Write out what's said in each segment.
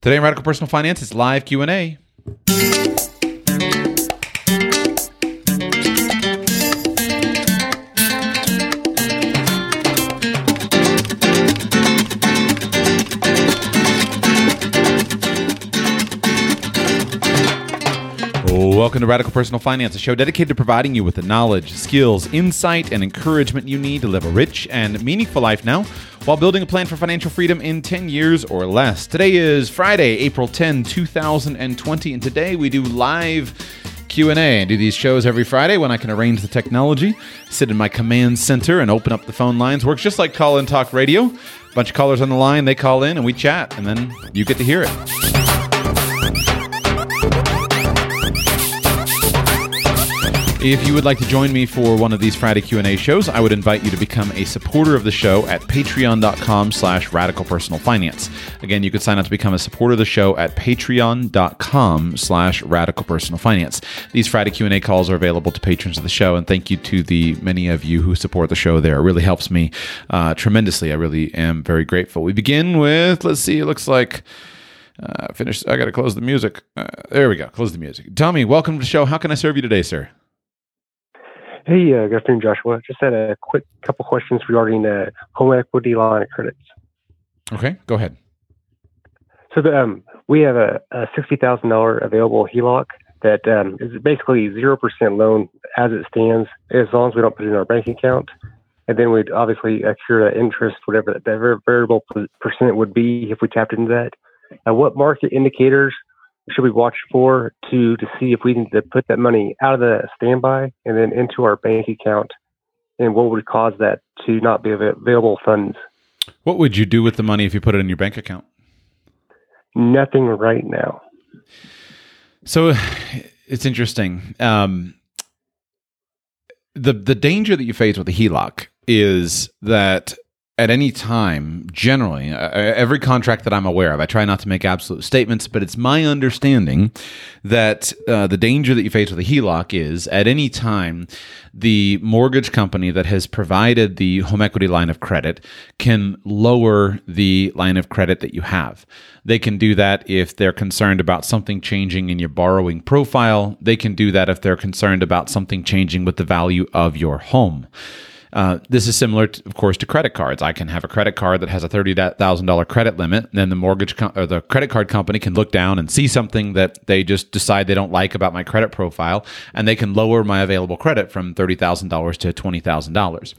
Today in Radical Personal Finance, it's live Q&A. Welcome to Radical Personal Finance, a show dedicated to providing you with the knowledge, skills, insight, and encouragement you need to live a rich and meaningful life now while building a plan for financial freedom in 10 years or less. Today is Friday, April 10, 2020, and today we do live Q&A. I do these shows every Friday when I can arrange the technology, sit in my command center and open up the phone lines. Works just like call-in talk radio. Bunch of callers on the line, they call in and we chat and then you get to hear it. If you would like to join me for one of these Friday Q&A shows, I would invite you to become a supporter of the show at patreon.com slash radical personal finance. Again, you can sign up to become a supporter of the show at patreon.com slash radical personal finance. These Friday Q&A calls are available to patrons of the show, and thank you to the many of you who support the show there. It really helps me uh, tremendously. I really am very grateful. We begin with, let's see, it looks like... Uh, finish. I got to close the music. Uh, there we go. Close the music. Tommy, welcome to the show. How can I serve you today, sir? Hey, uh, good afternoon, Joshua. Just had a quick couple questions regarding the home equity line of credits. Okay, go ahead. So the, um, we have a, a sixty thousand dollar available HELOC that um, is basically zero percent loan as it stands, as long as we don't put it in our bank account, and then we'd obviously accrue interest, whatever that variable percent would be if we tapped into that. Uh, what market indicators should we watch for to to see if we need to put that money out of the standby and then into our bank account, and what would cause that to not be available funds? What would you do with the money if you put it in your bank account? Nothing right now. So it's interesting. Um, the the danger that you face with the HELOC is that at any time, generally, uh, every contract that I'm aware of, I try not to make absolute statements, but it's my understanding that uh, the danger that you face with a HELOC is at any time, the mortgage company that has provided the home equity line of credit can lower the line of credit that you have. They can do that if they're concerned about something changing in your borrowing profile. They can do that if they're concerned about something changing with the value of your home. Uh, this is similar, to, of course, to credit cards. I can have a credit card that has a thirty thousand dollar credit limit, and then the mortgage co- or the credit card company can look down and see something that they just decide they don't like about my credit profile, and they can lower my available credit from thirty thousand dollars to twenty thousand dollars.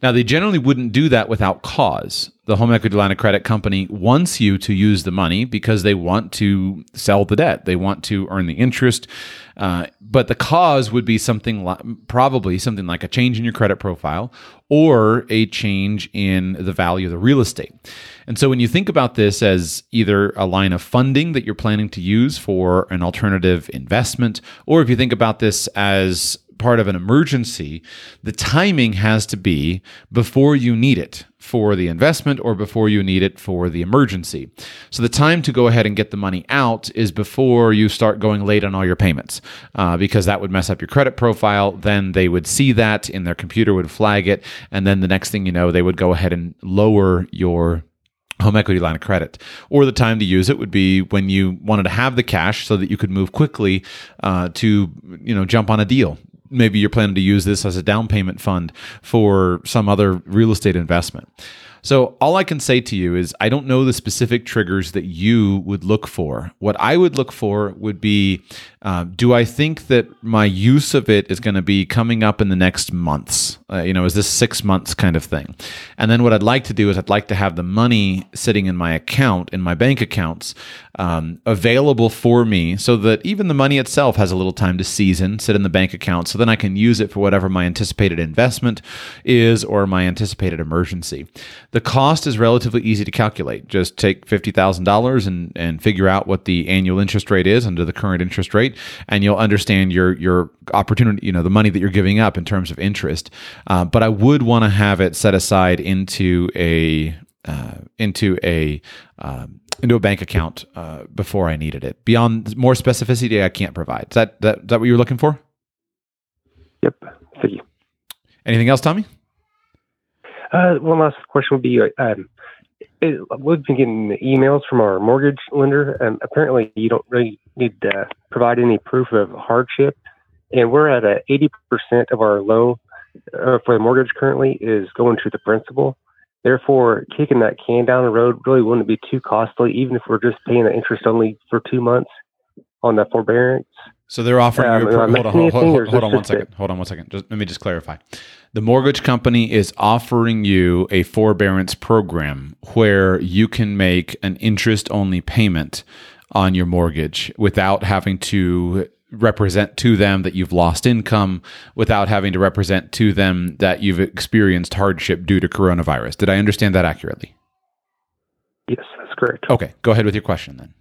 Now, they generally wouldn't do that without cause the home equity line of credit company wants you to use the money because they want to sell the debt. They want to earn the interest. Uh, but the cause would be something like, probably something like a change in your credit profile or a change in the value of the real estate. And so when you think about this as either a line of funding that you're planning to use for an alternative investment, or if you think about this as part of an emergency, the timing has to be before you need it for the investment or before you need it for the emergency. So the time to go ahead and get the money out is before you start going late on all your payments, uh, because that would mess up your credit profile. Then they would see that in their computer, would flag it, and then the next thing you know, they would go ahead and lower your home equity line of credit. Or the time to use it would be when you wanted to have the cash so that you could move quickly uh, to you know jump on a deal maybe you're planning to use this as a down payment fund for some other real estate investment. So, all I can say to you is I don't know the specific triggers that you would look for. What I would look for would be uh, do I think that my use of it is going to be coming up in the next months? Uh, you know, is this six months kind of thing? And then what I'd like to do is I'd like to have the money sitting in my account, in my bank accounts, um, available for me so that even the money itself has a little time to season, sit in the bank account, so then I can use it for whatever my anticipated investment is or my anticipated emergency. The cost is relatively easy to calculate. Just take $50,000 and, and figure out what the annual interest rate is under the current interest rate and you'll understand your your opportunity, you know, the money that you're giving up in terms of interest. Uh, but I would want to have it set aside into a uh, into a um, into a bank account uh, before I needed it. Beyond more specificity, I can't provide. Is that that, is that what you're looking for? Yep. Thank you. Anything else, Tommy? Uh, one last question would be: um, it, we've been getting emails from our mortgage lender, and apparently you don't really need to provide any proof of hardship. And we're at a 80% of our loan uh, for the mortgage currently is going to the principal. Therefore, kicking that can down the road really wouldn't be too costly, even if we're just paying the interest only for two months on the forbearance. So they're offering Um, you. A pro- hold on, hold, hold, hold, on one second. Hold on one second. Just let me just clarify. The mortgage company is offering you a forbearance program where you can make an interest-only payment on your mortgage without having to represent to them that you've lost income, without having to represent to them that you've experienced hardship due to coronavirus. Did I understand that accurately? Yes, that's correct. Okay, go ahead with your question then.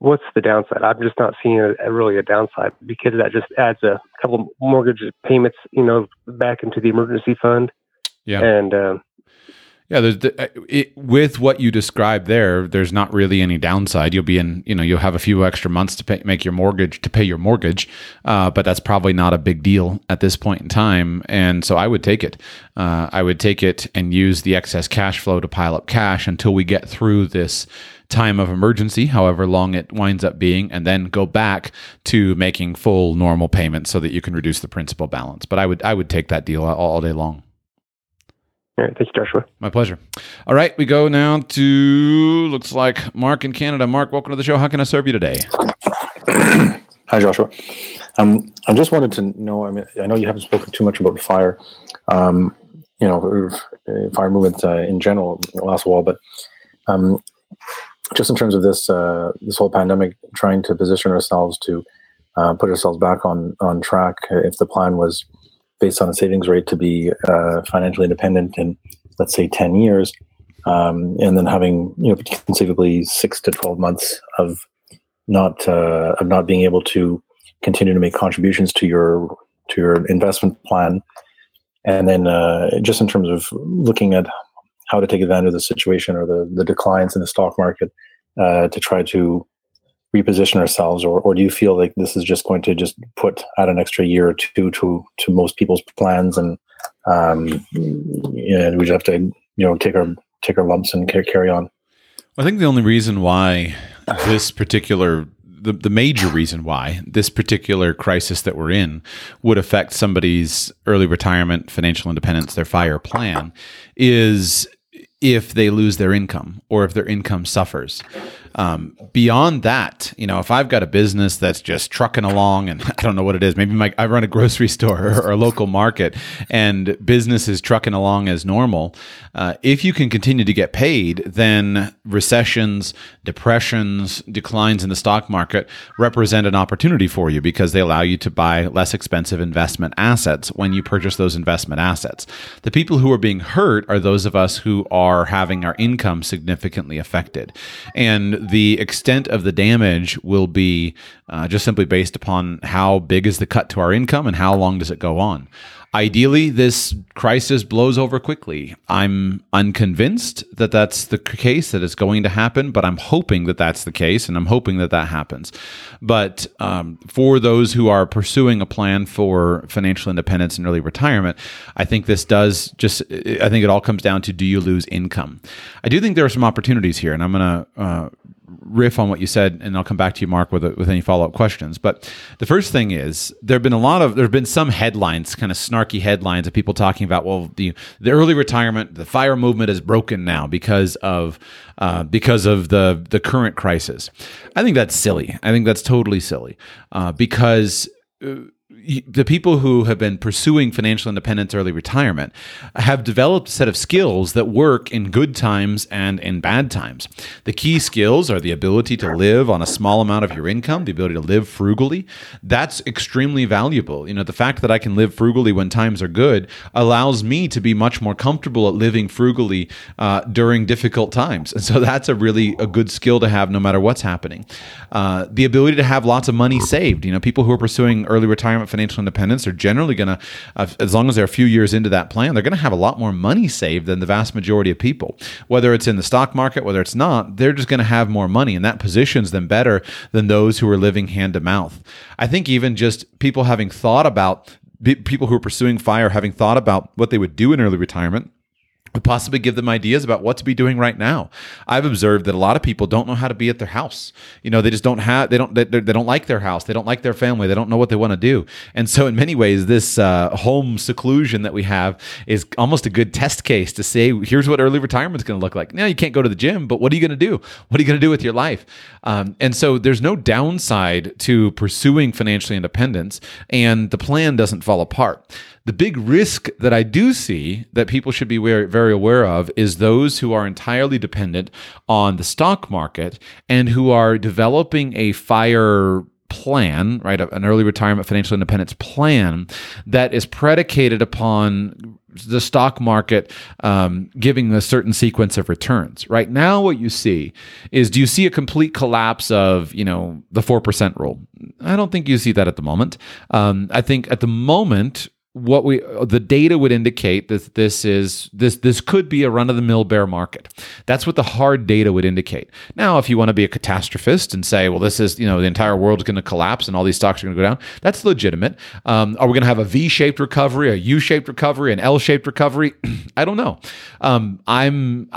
What's the downside? I'm just not seeing a, a really a downside because that just adds a couple mortgage payments, you know, back into the emergency fund. Yeah. And um, Yeah, there's the, uh, it, with what you described there. There's not really any downside. You'll be in, you know, you'll have a few extra months to pay, make your mortgage to pay your mortgage, uh, but that's probably not a big deal at this point in time. And so I would take it. Uh, I would take it and use the excess cash flow to pile up cash until we get through this time of emergency, however long it winds up being, and then go back to making full normal payments so that you can reduce the principal balance. But I would I would take that deal all, all day long. all right, thank you, Joshua. My pleasure. All right, we go now to looks like Mark in Canada. Mark, welcome to the show. How can I serve you today? Hi, Joshua. Um, I just wanted to know. I mean, I know you haven't spoken too much about fire, um, you know, fire movement uh, in general the last while, but um, just in terms of this uh, this whole pandemic, trying to position ourselves to uh, put ourselves back on on track. If the plan was based on a savings rate to be uh, financially independent in, let's say, ten years, um, and then having you know conceivably six to twelve months of not uh, of not being able to continue to make contributions to your to your investment plan, and then uh, just in terms of looking at how to take advantage of the situation or the the declines in the stock market uh, to try to reposition ourselves, or or do you feel like this is just going to just put add an extra year or two to to most people's plans and um, yeah, we just have to you know take our take our lumps and carry on. I think the only reason why this particular the, the major reason why this particular crisis that we're in would affect somebody's early retirement, financial independence, their fire plan is if they lose their income or if their income suffers. Um, beyond that, you know, if I've got a business that's just trucking along and I don't know what it is, maybe my, I run a grocery store or, or a local market and business is trucking along as normal, uh, if you can continue to get paid, then recessions, depressions, declines in the stock market represent an opportunity for you because they allow you to buy less expensive investment assets when you purchase those investment assets. The people who are being hurt are those of us who are having our income significantly affected. And the extent of the damage will be uh, just simply based upon how big is the cut to our income and how long does it go on. Ideally, this crisis blows over quickly. I'm unconvinced that that's the case, that it's going to happen, but I'm hoping that that's the case, and I'm hoping that that happens. But um, for those who are pursuing a plan for financial independence and early retirement, I think this does just, I think it all comes down to do you lose income? I do think there are some opportunities here, and I'm going to uh, riff on what you said, and I'll come back to you, Mark, with with any follow up questions. But the first thing is there have been a lot of there have been some headlines, kind of snarky headlines of people talking about well the the early retirement, the fire movement is broken now because of uh, because of the the current crisis. I think that's silly. I think that's totally silly uh, because. Uh, the people who have been pursuing financial independence early retirement have developed a set of skills that work in good times and in bad times. The key skills are the ability to live on a small amount of your income, the ability to live frugally. That's extremely valuable. You know, the fact that I can live frugally when times are good allows me to be much more comfortable at living frugally uh, during difficult times. And so that's a really a good skill to have no matter what's happening. Uh, the ability to have lots of money saved. You know, people who are pursuing early retirement financial independence are generally going to, uh, as long as they're a few years into that plan, they're going to have a lot more money saved than the vast majority of people. Whether it's in the stock market, whether it's not, they're just going to have more money, and that positions them better than those who are living hand to mouth. I think even just people having thought about people who are pursuing fire, having thought about what they would do in early retirement possibly give them ideas about what to be doing right now. I've observed that a lot of people don't know how to be at their house. You know, they just don't have, they don't, they, don't like their house. They don't like their family. They don't know what they want to do. And so in many ways, this uh, home seclusion that we have is almost a good test case to say, here's what early retirement is going to look like. Now you can't go to the gym, but what are you going to do? What are you going to do with your life? Um, and so there's no downside to pursuing financial independence and the plan doesn't fall apart. The big risk that I do see that people should be very, aware of is those who are entirely dependent on the stock market and who are developing a fire plan, right? An early retirement financial independence plan that is predicated upon the stock market um, giving a certain sequence of returns. Right now, what you see is do you see a complete collapse of you know the four percent rule? I don't think you see that at the moment. Um, I think at the moment what we the data would indicate that this is this this could be a run of the mill bear market. That's what the hard data would indicate. Now, if you want to be a catastrophist and say, well, this is you know the entire world is going to collapse and all these stocks are going to go down, that's legitimate. Um, are we going to have a V-shaped recovery, a U-shaped recovery, an L-shaped recovery? I don't know. Um, I'm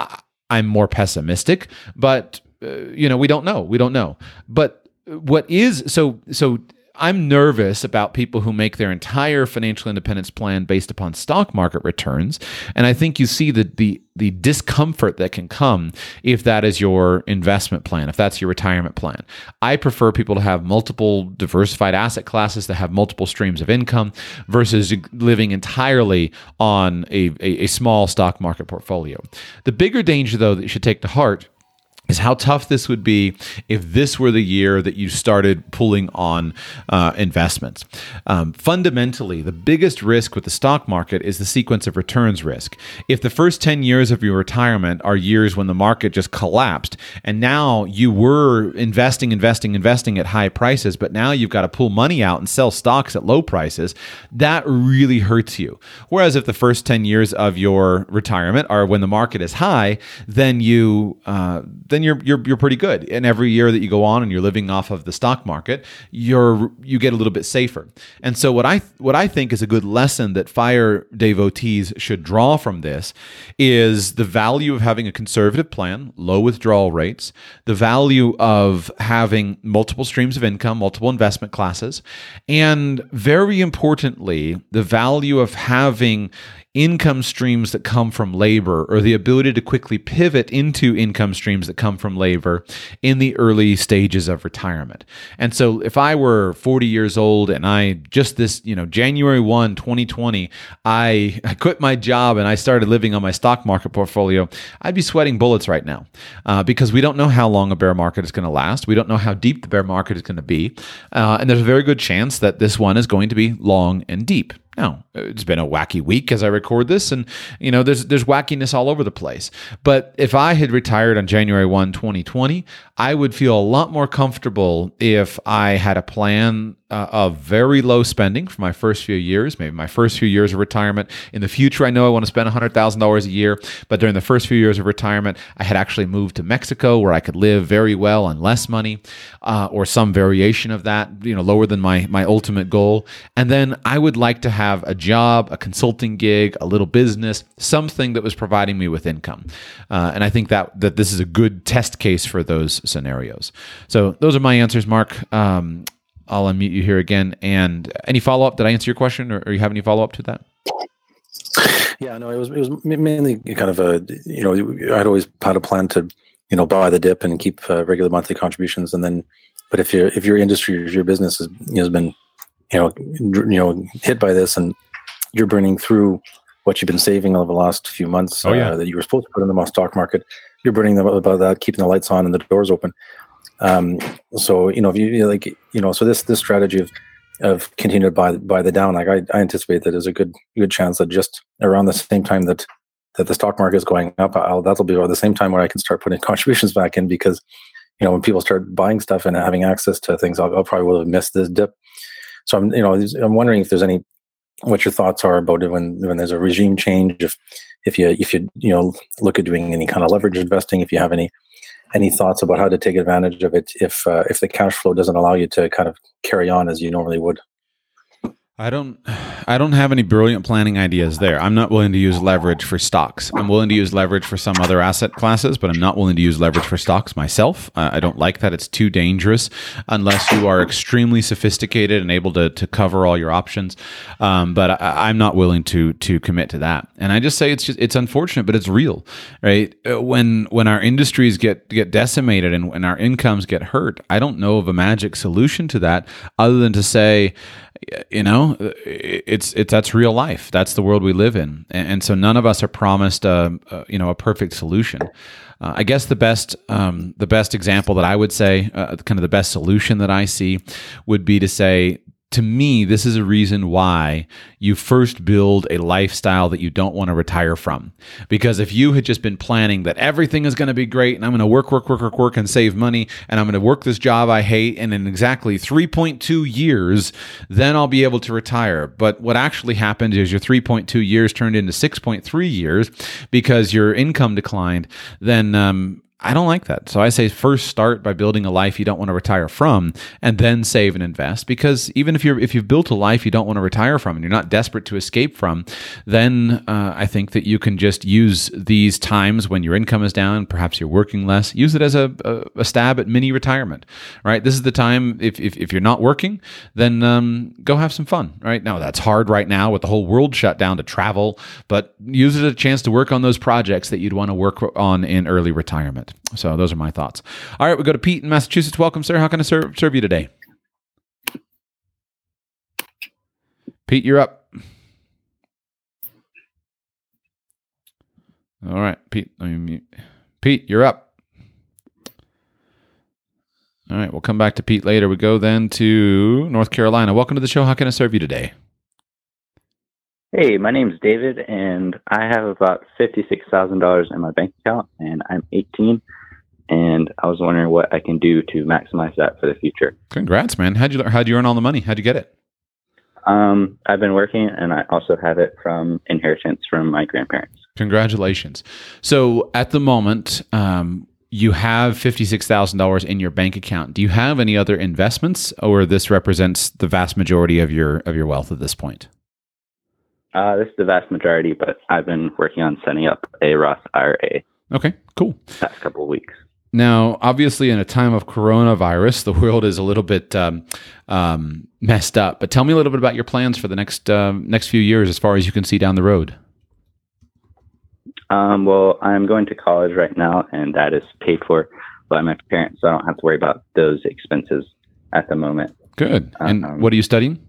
I'm more pessimistic, but uh, you know we don't know. We don't know. But what is so so I'm nervous about people who make their entire financial independence plan based upon stock market returns, and I think you see the the the discomfort that can come if that is your investment plan, if that's your retirement plan. I prefer people to have multiple diversified asset classes that have multiple streams of income versus living entirely on a, a, a small stock market portfolio. The bigger danger, though, that you should take to heart is how tough this would be if this were the year that you started pulling on uh, investments. Um, fundamentally, the biggest risk with the stock market is the sequence of returns risk. If the first 10 years of your retirement are years when the market just collapsed, and now you were investing, investing, investing at high prices, but now you've got to pull money out and sell stocks at low prices, that really hurts you. Whereas if the first 10 years of your retirement are when the market is high, then you, uh, then then you're you're you're pretty good. And every year that you go on and you're living off of the stock market, you're you get a little bit safer. And so what I what I think is a good lesson that fire devotees should draw from this is the value of having a conservative plan, low withdrawal rates, the value of having multiple streams of income, multiple investment classes, and very importantly, the value of having income streams that come from labor or the ability to quickly pivot into income streams that come from labor in the early stages of retirement. And so if I were 40 years old and I just this, you know, January 1, 2020, I, I quit my job and I started living on my stock market portfolio, I'd be sweating bullets right now uh, because we don't know how long a bear market is going to last. We don't know how deep the bear market is going to be. Uh, and there's a very good chance that this one is going to be long and deep. Now, it's been a wacky week as I record this, and you know, there's there's wackiness all over the place. But if I had retired on January 1, 2020, I would feel a lot more comfortable if I had a plan uh, of very low spending for my first few years, maybe my first few years of retirement. In the future, I know I want to spend $100,000 a year, but during the first few years of retirement, I had actually moved to Mexico where I could live very well on less money uh, or some variation of that, you know, lower than my, my ultimate goal. And then I would like to have a job, a consulting gig, a little business, something that was providing me with income. Uh, and I think that, that this is a good test case for those scenarios. So those are my answers, Mark. Um, I'll unmute you here again. And any follow up? Did I answer your question, or, or you have any follow up to that? Yeah, no, it was it was mainly kind of a you know I'd always had a plan to you know buy the dip and keep uh, regular monthly contributions, and then but if your if your industry or your business has, you know, has been you know you know hit by this and you're burning through what you've been saving over the last few months oh, yeah. uh, that you were supposed to put in the stock market, you're burning them up about that, keeping the lights on and the doors open. Um, so you know, if you like, you know, so this this strategy of of continued by by the down, like I, I anticipate that there's a good good chance that just around the same time that that the stock market is going up, I'll, that'll be around the same time where I can start putting contributions back in because you know when people start buying stuff and having access to things, I'll, I'll probably will have missed this dip. So I'm you know I'm wondering if there's any what your thoughts are about it when when there's a regime change if if you if you you know look at doing any kind of leverage investing if you have any any thoughts about how to take advantage of it if uh, if the cash flow doesn't allow you to kind of carry on as you normally would? I don't I don't have any brilliant planning ideas there. I'm not willing to use leverage for stocks. I'm willing to use leverage for some other asset classes, but I'm not willing to use leverage for stocks myself. Uh, I don't like that. It's too dangerous unless you are extremely sophisticated and able to, to cover all your options. Um, but I, am not willing to to commit to that. And I just say it's just it's unfortunate, but it's real, right? Uh, when when our industries get get decimated and when our incomes get hurt, I don't know of a magic solution to that other than to say you know it's it's that's real life. That's the world we live in. And, and so none of us are promised a, a you know a perfect solution. Uh, I guess the best um, the best example that I would say, uh, kind of the best solution that I see, would be to say to me, this is a reason why you first build a lifestyle that you don't want to retire from. Because if you had just been planning that everything is going to be great and I'm going to work, work, work, work, work and save money and I'm going to work this job I hate and in exactly 3.2 years, then I'll be able to retire. But what actually happened is your 3.2 years turned into 6.3 years because your income declined. Then, um, I don't like that. So I say first start by building a life you don't want to retire from and then save and invest because even if you're if you've built a life you don't want to retire from and you're not desperate to escape from, then uh, I think that you can just use these times when your income is down, perhaps you're working less, use it as a, a, a stab at mini retirement, right? This is the time if, if, if you're not working, then um, go have some fun, right? Now that's hard right now with the whole world shut down to travel, but use it as a chance to work on those projects that you'd want to work on in early retirement. So those are my thoughts. All right, we go to Pete in Massachusetts. Welcome, sir. How can I serve serve you today? Pete, you're up. All right, Pete. Let me mute. Pete, you're up. All right, we'll come back to Pete later. We go then to North Carolina. Welcome to the show. How can I serve you today? Hey, my name is David, and I have about fifty-six thousand dollars in my bank account, and I'm 18 and I was wondering what I can do to maximize that for the future. Congrats, man! How'd you how'd you earn all the money? How'd you get it? Um, I've been working, and I also have it from inheritance from my grandparents. Congratulations! So at the moment, um, you have fifty six thousand dollars in your bank account. Do you have any other investments, or this represents the vast majority of your of your wealth at this point? Uh, this is the vast majority, but I've been working on setting up a Roth IRA. Okay, cool. Past couple of weeks. Now, obviously, in a time of coronavirus, the world is a little bit um, um, messed up. But tell me a little bit about your plans for the next um, next few years, as far as you can see down the road. Um, well, I'm going to college right now, and that is paid for by my parents, so I don't have to worry about those expenses at the moment. Good. And um, what are you studying?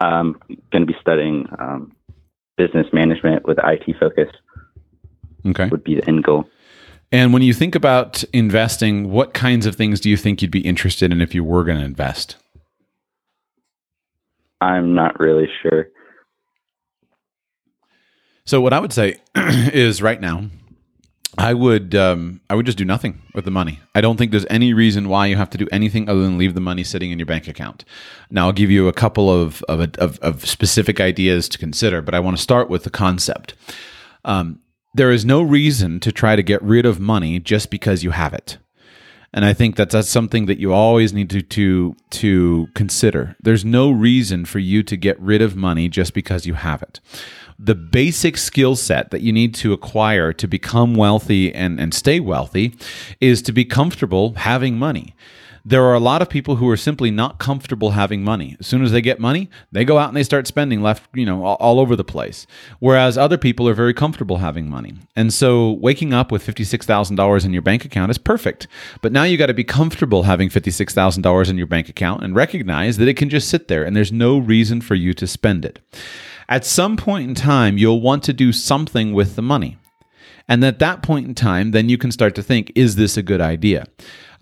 I'm going to be studying um, business management with IT focus. Okay. Would be the end goal. And when you think about investing, what kinds of things do you think you'd be interested in if you were going to invest? I'm not really sure. So what I would say is right now, I would um, I would just do nothing with the money. I don't think there's any reason why you have to do anything other than leave the money sitting in your bank account. Now I'll give you a couple of of, of, of specific ideas to consider, but I want to start with the concept. Um, there is no reason to try to get rid of money just because you have it. And I think that that's something that you always need to, to to consider. There's no reason for you to get rid of money just because you have it. The basic skill set that you need to acquire to become wealthy and, and stay wealthy is to be comfortable having money there are a lot of people who are simply not comfortable having money. As soon as they get money, they go out and they start spending left, you know, all, all over the place. Whereas other people are very comfortable having money. And so waking up with $56,000 in your bank account is perfect. But now you got to be comfortable having $56,000 in your bank account and recognize that it can just sit there and there's no reason for you to spend it. At some point in time, you'll want to do something with the money. And at that point in time, then you can start to think, is this a good idea?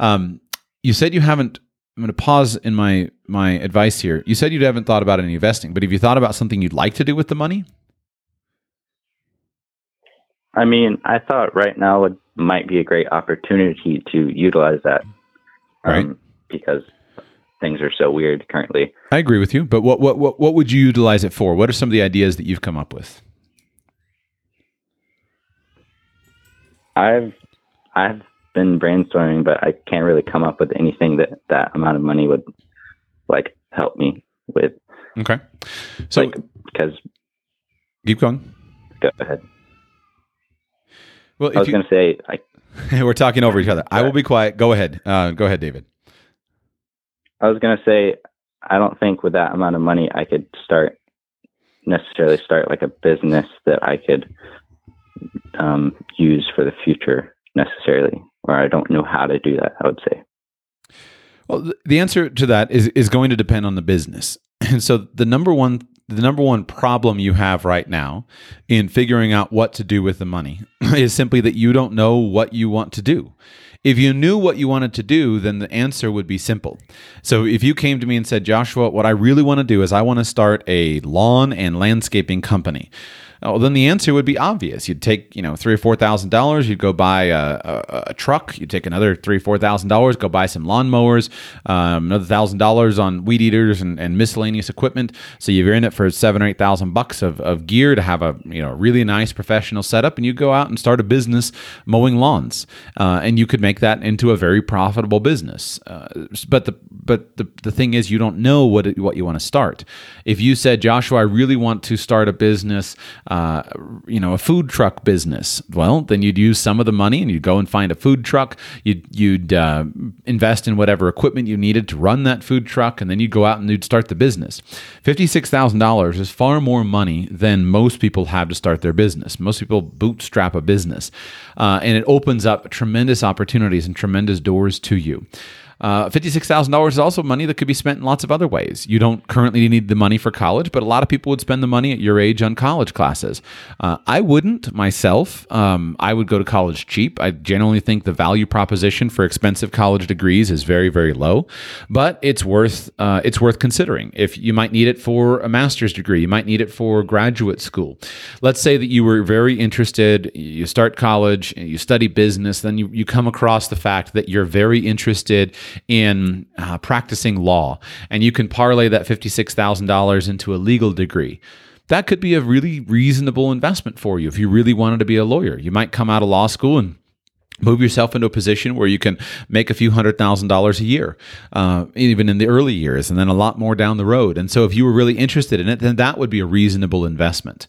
Um, you said you haven't I'm going to pause in my my advice here. You said you haven't thought about any investing, but have you thought about something you'd like to do with the money? I mean, I thought right now it might be a great opportunity to utilize that, um, right? Because things are so weird currently. I agree with you, but what what what what would you utilize it for? What are some of the ideas that you've come up with? I've I've been brainstorming, but I can't really come up with anything that that amount of money would like help me with. Okay. So like, because keep going. go ahead. Well, I was going to say, I, we're talking over each other. I will be quiet. Go ahead. Uh, go ahead, David. I was to say, I don't think with that amount of money I could start necessarily start like a business that I could um, use for the future necessarily, or I don't know how to do that. I would say. Well, the answer to that is is going to depend on the business. And so the number one the number one problem you have right now in figuring out what to do with the money is simply that you don't know what you want to do. If you knew what you wanted to do, then the answer would be simple. So if you came to me and said, Joshua, what I really want to do is I want to start a lawn and landscaping company. Well, then the answer would be obvious. You'd take, you know, three or four thousand dollars. You'd go buy a, a, a truck. You'd take another three, four thousand dollars. Go buy some lawnmowers. Um, another thousand dollars on weed eaters and, and miscellaneous equipment. So you're in it for seven or eight thousand bucks of, of gear to have a you know really nice professional setup, and you go out and start a business mowing lawns, uh, and you could make that into a very profitable business. Uh, but the but the, the thing is, you don't know what it, what you want to start. If you said, Joshua, I really want to start a business you know, a food truck business. Well, then you'd use some of the money and you'd go and find a food truck. You'd you'd uh, invest in whatever equipment you needed to run that food truck, and then you'd go out and you'd start the business. Fifty six thousand dollars is far more money than most people have to start their business. Most people bootstrap a business, uh, and it opens up tremendous opportunities and tremendous doors to you. Uh, $56,000 is also money that could be spent in lots of other ways. You don't currently need the money for college, but a lot of people would spend the money at your age on college classes. Uh, I wouldn't myself. Um, I would go to college cheap. I generally think the value proposition for expensive college degrees is very, very low, but it's worth uh, it's worth considering. If you might need it for a master's degree, you might need it for graduate school. Let's say that you were very interested. You start college, you study business, then you, you come across the fact that you're very interested in uh, practicing law, and you can parlay that $56,000 into a legal degree. That could be a really reasonable investment for you if you really wanted to be a lawyer. You might come out of law school and move yourself into a position where you can make a few hundred thousand dollars a year, uh, even in the early years, and then a lot more down the road. And so, if you were really interested in it, then that would be a reasonable investment.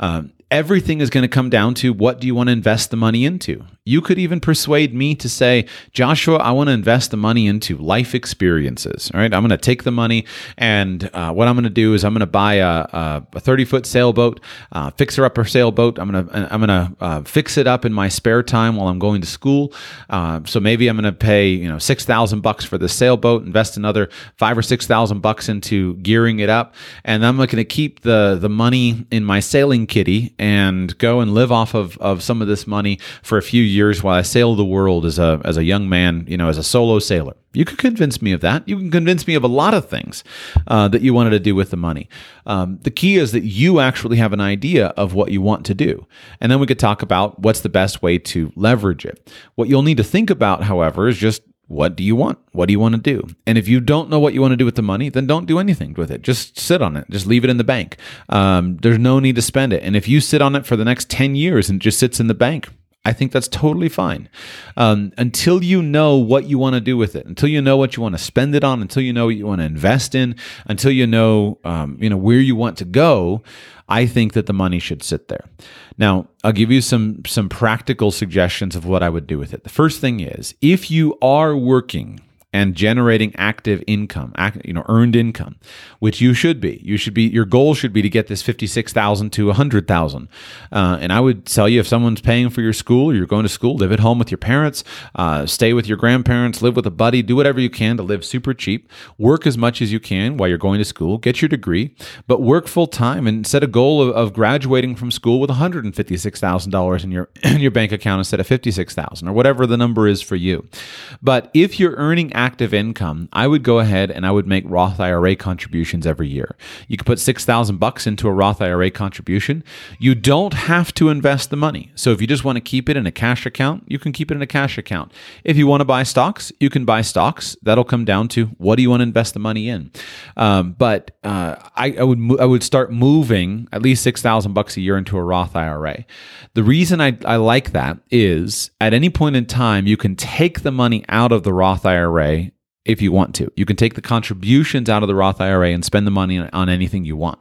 Um, everything is going to come down to what do you want to invest the money into. You could even persuade me to say, Joshua, I want to invest the money into life experiences. All right, I'm going to take the money, and uh, what I'm going to do is I'm going to buy a, a 30 foot sailboat, uh, fixer upper sailboat. I'm going to I'm going to uh, fix it up in my spare time while I'm going to school. Uh, so maybe I'm going to pay you know six thousand bucks for the sailboat, invest another five or six thousand bucks into gearing it up, and I'm going to keep the the money in my sailing kitty and go and live off of, of some of this money for a few years while I sail the world as a as a young man, you know, as a solo sailor. You could convince me of that. You can convince me of a lot of things uh, that you wanted to do with the money. Um, the key is that you actually have an idea of what you want to do. And then we could talk about what's the best way to leverage it. What you'll need to think about, however, is just what do you want? What do you want to do? And if you don't know what you want to do with the money, then don't do anything with it. Just sit on it. Just leave it in the bank. Um, there's no need to spend it. And if you sit on it for the next 10 years and just sits in the bank, I think that's totally fine. Um, until you know what you want to do with it, until you know what you want to spend it on, until you know what you want to invest in, until you know, um, you know where you want to go, I think that the money should sit there. Now, I'll give you some some practical suggestions of what I would do with it. The first thing is, if you are working and generating active income, you know, earned income, which you should be. You should be. Your goal should be to get this fifty-six thousand to a hundred thousand. Uh, and I would tell you, if someone's paying for your school, you're going to school, live at home with your parents, uh, stay with your grandparents, live with a buddy, do whatever you can to live super cheap. Work as much as you can while you're going to school. Get your degree, but work full time and set a goal of, of graduating from school with one hundred and fifty-six thousand dollars in your in your bank account instead of fifty-six thousand or whatever the number is for you. But if you're earning active income, I would go ahead and I would make Roth IRA contributions every year. You could put 6,000 bucks into a Roth IRA contribution. You don't have to invest the money. So if you just want to keep it in a cash account, you can keep it in a cash account. If you want to buy stocks, you can buy stocks. That'll come down to what do you want to invest the money in. Um, but uh, I, I, would I would start moving at least 6,000 bucks a year into a Roth IRA. The reason I, I like that is at any point in time, you can take the money out of the Roth IRA if you want to. You can take the contributions out of the Roth IRA and spend the money on anything you want.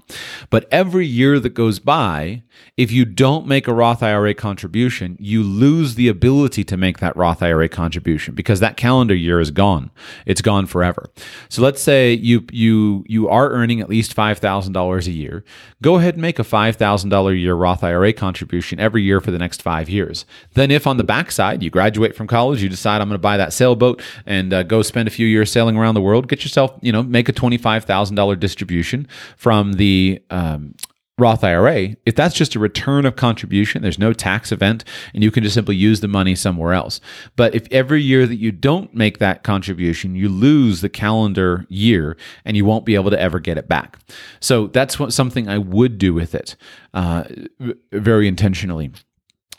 But every year that goes by, if you don't make a Roth IRA contribution, you lose the ability to make that Roth IRA contribution because that calendar year is gone. It's gone forever. So let's say you you you are earning at least $5,000 a year. Go ahead and make a $5,000 a year Roth IRA contribution every year for the next 5 years. Then if on the backside you graduate from college, you decide I'm going to buy that sailboat and uh, go spend a few years sailing around the world, get yourself, you know, make a $25,000 distribution from the um, Roth IRA, if that's just a return of contribution, there's no tax event, and you can just simply use the money somewhere else. But if every year that you don't make that contribution, you lose the calendar year and you won't be able to ever get it back. So that's what, something I would do with it uh, very intentionally.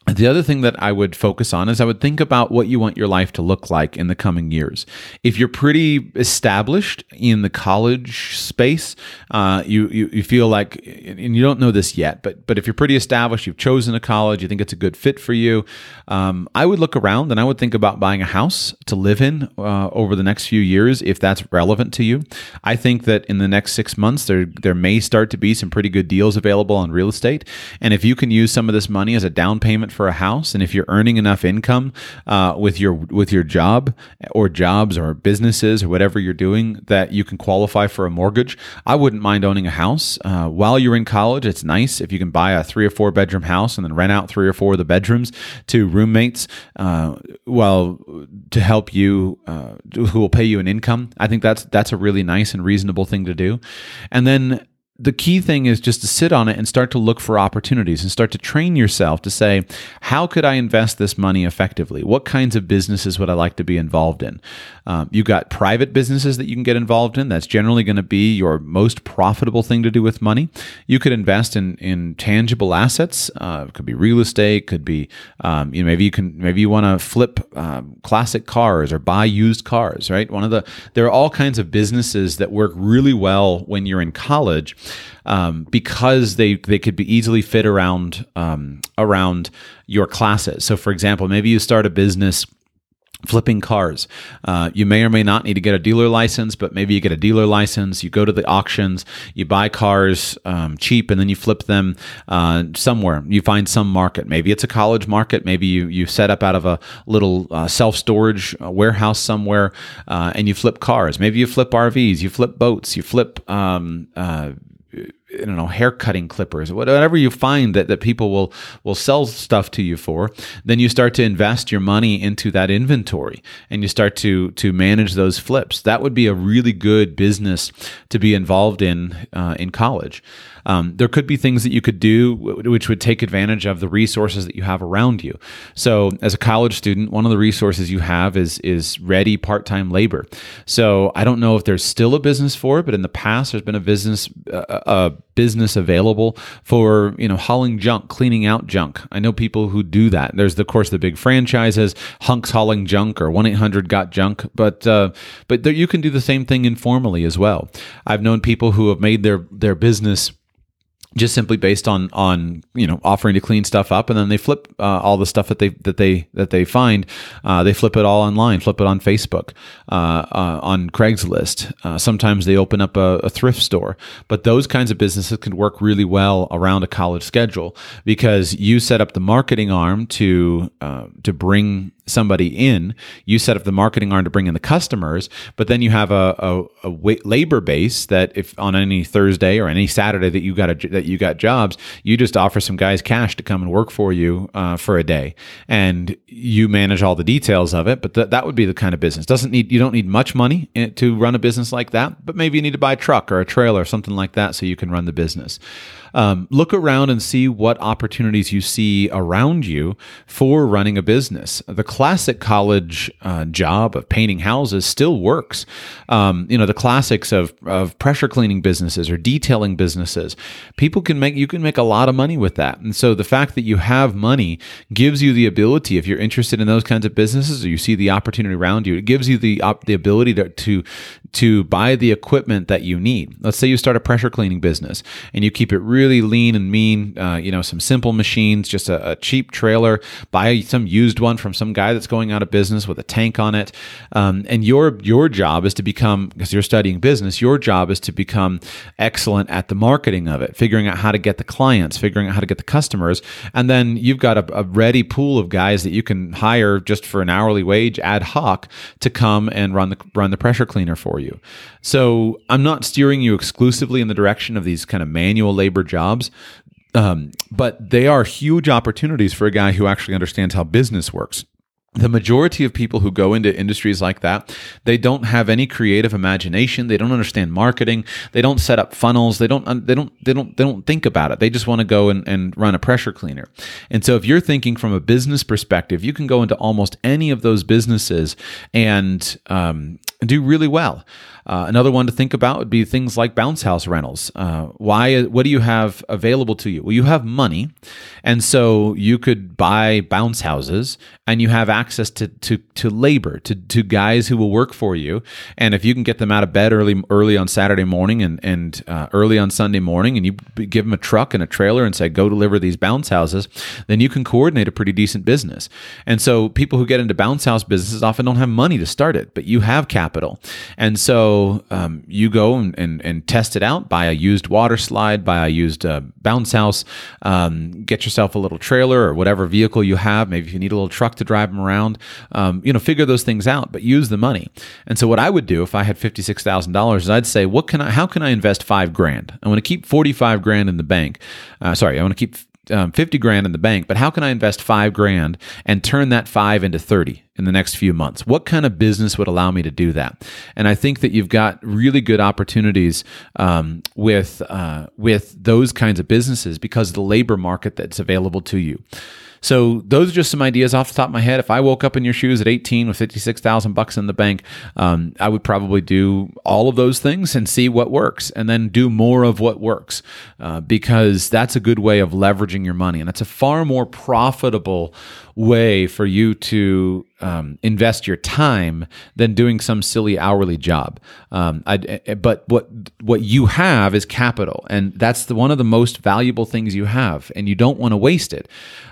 The other thing that I would focus on is I would think about what you want your life to look like in the coming years. If you're pretty established in the college space, uh, you, you, you feel like, and you don't know this yet, but but if you're pretty established, you've chosen a college, you think it's a good fit for you. Um, I would look around and I would think about buying a house to live in uh, over the next few years if that's relevant to you. I think that in the next six months there there may start to be some pretty good deals available on real estate, and if you can use some of this money as a down payment for a house, and if you're earning enough income uh, with your with your job or jobs or businesses or whatever you're doing that you can qualify for a mortgage, I wouldn't mind owning a house uh, while you're in college. It's nice if you can buy a three or four bedroom house and then rent out three or four of the bedrooms to roommates, uh, well, to help you uh, who will pay you an income. I think that's that's a really nice and reasonable thing to do, and then the key thing is just to sit on it and start to look for opportunities and start to train yourself to say, how could I invest this money effectively? What kinds of businesses would I like to be involved in? Um, you've got private businesses that you can get involved in. That's generally going to be your most profitable thing to do with money. You could invest in in tangible assets. Uh, it could be real estate. Could be um, you know maybe you can maybe you want to flip um, classic cars or buy used cars. Right. One of the there are all kinds of businesses that work really well when you're in college um, because they they could be easily fit around um, around your classes. So, for example, maybe you start a business flipping cars. Uh, you may or may not need to get a dealer license, but maybe you get a dealer license. You go to the auctions, you buy cars um, cheap, and then you flip them uh, somewhere. You find some market. Maybe it's a college market. Maybe you you set up out of a little uh, self storage uh, warehouse somewhere, uh, and you flip cars. Maybe you flip RVs. You flip boats. You flip. Um, uh, I don't know, hair cutting clippers, whatever you find that, that people will will sell stuff to you for, then you start to invest your money into that inventory and you start to to manage those flips. That would be a really good business to be involved in uh, in college. Um, there could be things that you could do which would take advantage of the resources that you have around you. So, as a college student, one of the resources you have is is ready part time labor. So, I don't know if there's still a business for it, but in the past, there's been a business a business available for you know hauling junk, cleaning out junk. I know people who do that. There's of course the big franchises, Hunks Hauling Junk or one eight hundred Got Junk, but uh, but there, you can do the same thing informally as well. I've known people who have made their their business just simply based on on you know offering to clean stuff up. And then they flip uh, all the stuff that they that they that they find uh, they flip it all online flip it on facebook uh, uh on craigslist. Uh, sometimes they open up a, a, thrift store. But those kinds of businesses can work really well around a college schedule because you set up the marketing arm to uh, to bring somebody in, you set up the marketing arm to bring in the customers, but then you have a, a, a labor base that if on any Thursday or any Saturday that you got a, that you got jobs, you just offer some guys cash to come and work for you uh, for a day, and you manage all the details of it. But th- that would be the kind of business. Doesn't need you don't need much money to run a business like that, but maybe you need to buy a truck or a trailer or something like that so you can run the business um, look around and see what opportunities you see around you for running a business. The classic college uh, job of painting houses still works. Um, you know, the classics of, of pressure cleaning businesses or detailing businesses, people can make, you can make a lot of money with that. And so the fact that you have money gives you the ability, if you're interested in those kinds of businesses or you see the opportunity around you, it gives you the, op- the ability to, to, to buy the equipment that you need. Let's say you start a pressure cleaning business and you keep it really really lean and mean. Uh, you know, some simple machines, just a, a, cheap trailer. Buy some used one from some guy that's going out of business with a tank on it. Um, and your your job is to become because you're studying business. Your job is to become excellent at the marketing of it, figuring out how to get the clients, figuring out how to get the customers, and then you've got a, a ready pool of guys that you can hire just for an hourly wage ad hoc to come and run the run the pressure cleaner for you. So I'm not steering you exclusively in the direction of these kind of manual labor jobs. Um, but they are huge opportunities for a guy who actually understands how business works. The majority of people who go into industries like that they don't have any creative imagination. They don't understand marketing. They don't set up funnels. They don't they don't they don't they don't think about it. They just want to go and, and run a pressure cleaner. And so if you're thinking from a business perspective you can go into almost any of those businesses and um, do really well uh, another one to think about would be things like bounce house rentals. Uh, why? What do you have available to you? Well, you have money, and so you could buy bounce houses, and you have access to to to labor, to to guys who will work for you. And if you can get them out of bed early early on Saturday morning and and uh, early on Sunday morning, and you give them a truck and a trailer and say go deliver these bounce houses, then you can coordinate a pretty decent business. And so people who get into bounce house businesses often don't have money to start it, but you have capital, and so um, you go and, and, and, test it out, buy a used water slide, buy a used uh, bounce house, um, get yourself a little trailer or whatever vehicle you have. Maybe if you need a little truck to drive them around, um, you know, figure those things out, but use the money. And so what I would do if I had $56,000 is I'd say, what can I, how can I invest five grand? I want to keep 45 grand in the bank. Uh, sorry, I want to keep um, 50 grand in the bank, but how can I invest five grand and turn that five into 30 in the next few months? What kind of business would allow me to do that? And I think that you've got really good opportunities um, with, uh, with those kinds of businesses because of the labor market that's available to you. So those are just some ideas off the top of my head. If I woke up in your shoes at 18 with 56,000 bucks in the bank, um, I would probably do all of those things and see what works and then do more of what works uh, because that's a good way of leveraging your money. And that's a far more profitable way for you to um, invest your time than doing some silly hourly job. Um, I, but what what you have is capital, and that's the, one of the most valuable things you have, and you don't want to waste it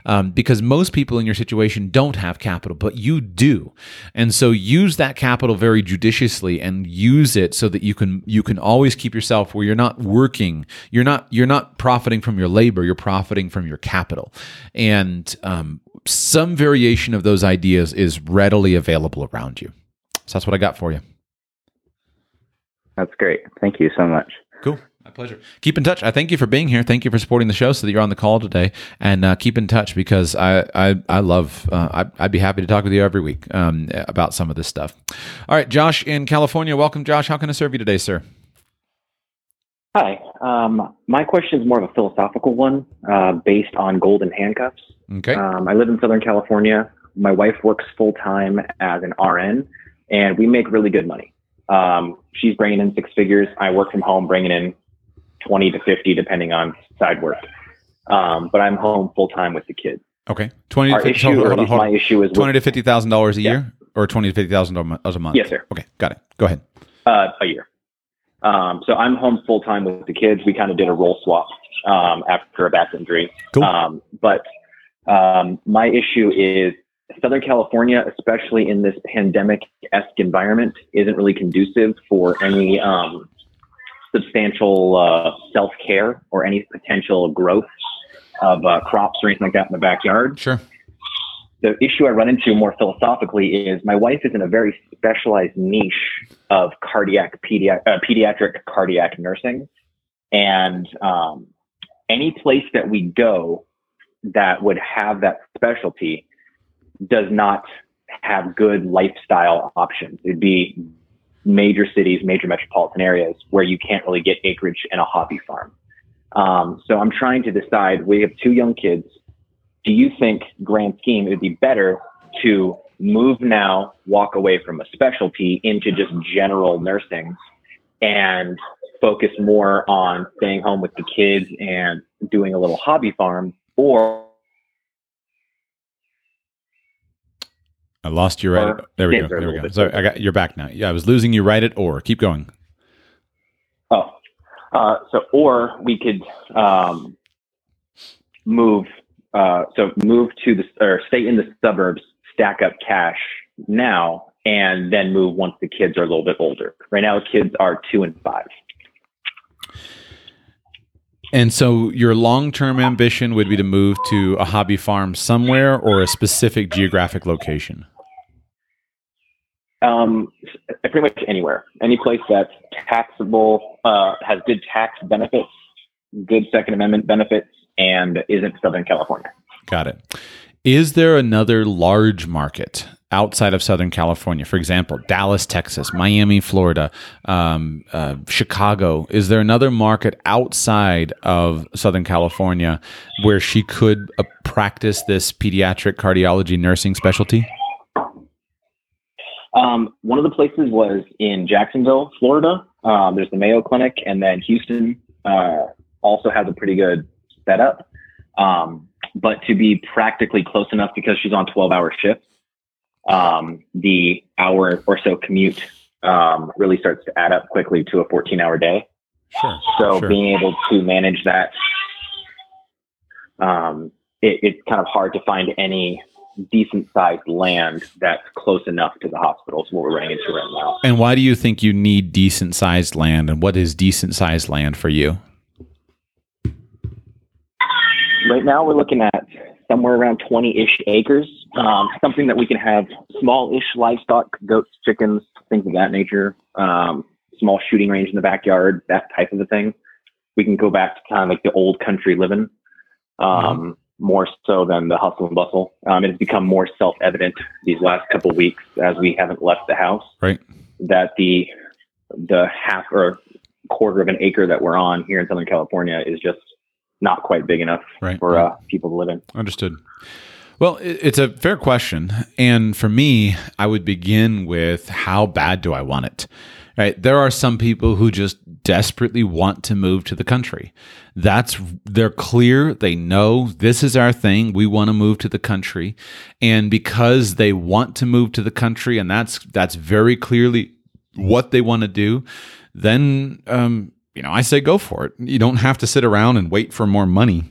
um, because most people in your situation don't have capital, but you do, and so use that capital very judiciously and use it so that you can you can always keep yourself where you're not working, you're not you're not profiting from your labor, you're profiting from your capital, and um, some variation of those ideas is readily available around you. So that's what I got for you. That's great. Thank you so much. Cool. My pleasure. Keep in touch. I thank you for being here. Thank you for supporting the show so that you're on the call today. And uh, keep in touch because I I, I love, uh, I'd, I'd, be happy to talk with you every week um, about some of this stuff. All right, Josh in California. Welcome, Josh. How can I serve you today, sir? Hi. Um, my question is more of a philosophical one uh, based on golden handcuffs. Okay. Um, I live in Southern California. My wife works full time as an RN, and we make really good money. Um, she's bringing in six figures. I work from home, bringing in 20 to 50, depending on side work. Um, but I'm home full time with the kids. Okay. 20 Our 50, issue, hold on, or at hold on, my issue is 20 with, to $50,000 a Yeah. year or 20 to $50,000 a month? Yes, sir. Okay. Got it. Go ahead. uh, a year. Um, so I'm home full time with the kids. We kind of did a role swap um, after a back injury. Cool. Um, but um, my issue is Southern California, especially in this pandemic esque environment, isn't really conducive for any um, substantial uh, self care or any potential growth of uh, crops or anything like that in the backyard Sure. the issue I run into more philosophically is my wife is in a very specialized niche of cardiac pediatric, uh, pediatric cardiac nursing, and um, any place that we go that would have that specialty does not have good lifestyle options. It'd be major cities, major metropolitan areas where you can't really get acreage and a hobby farm. Um, so I'm trying to decide. We have two young kids do you think grand scheme it would be better to move now walk away from a specialty into just general nursing and focus more on staying home with the kids and doing a little hobby farm or I lost you right. At, there we go. There we go. Sorry, I got you're back now. Yeah, I was losing you right at or. Keep going. oh uh, so or we could um, move uh, so move to the or stay in the suburbs stack up cash now and then move once the kids are a little bit older. Right now, the kids are two and five. And so your long-term ambition would be to move to a hobby farm somewhere or a specific geographic location. Um, pretty much anywhere, any place that's taxable, uh, has good tax benefits, good Second Amendment benefits, and isn't Southern California. Got it. Is there another large market outside of Southern California? For example, Dallas, Texas, Miami, Florida, um, uh, Chicago. Is there another market outside of Southern California where she could uh, practice this pediatric cardiology nursing specialty? Um, one of the places was in Jacksonville, Florida. Um, there's the Mayo Clinic, and then Houston uh, also has a pretty good setup. Um, but to be practically close enough because she's on 12 hour shifts, um, the hour or so commute um, really starts to add up quickly to a 14 hour day. Sure. So Sure. being able to manage that, um, it, it's kind of hard to find any decent sized land that's close enough to the hospitals what we're running into right now. And why do you think you need decent sized land? And what is decent sized land for you? Right now, we're looking at somewhere around 20 ish acres, um, something that we can have small ish livestock, goats, chickens, things of that nature, um, small shooting range in the backyard, that type of a thing. We can go back to kind of like the old country living, um, more so than the hustle and bustle. Um, it's become more self evident these last couple weeks as we haven't left the house Right. that the the half or quarter of an acre that we're on here in Southern California is just not quite big enough Right. for uh, people to live in. Understood. Well, it's a fair question. And for me, I would begin with how bad do I want it? Right? There are some people who just desperately want to move to the country. That's they're clear, they know this is our thing. We want to move to the country. And because they want to move to the country and that's that's very clearly what they want to do, then um, you know, I say go for it. You don't have to sit around and wait for more money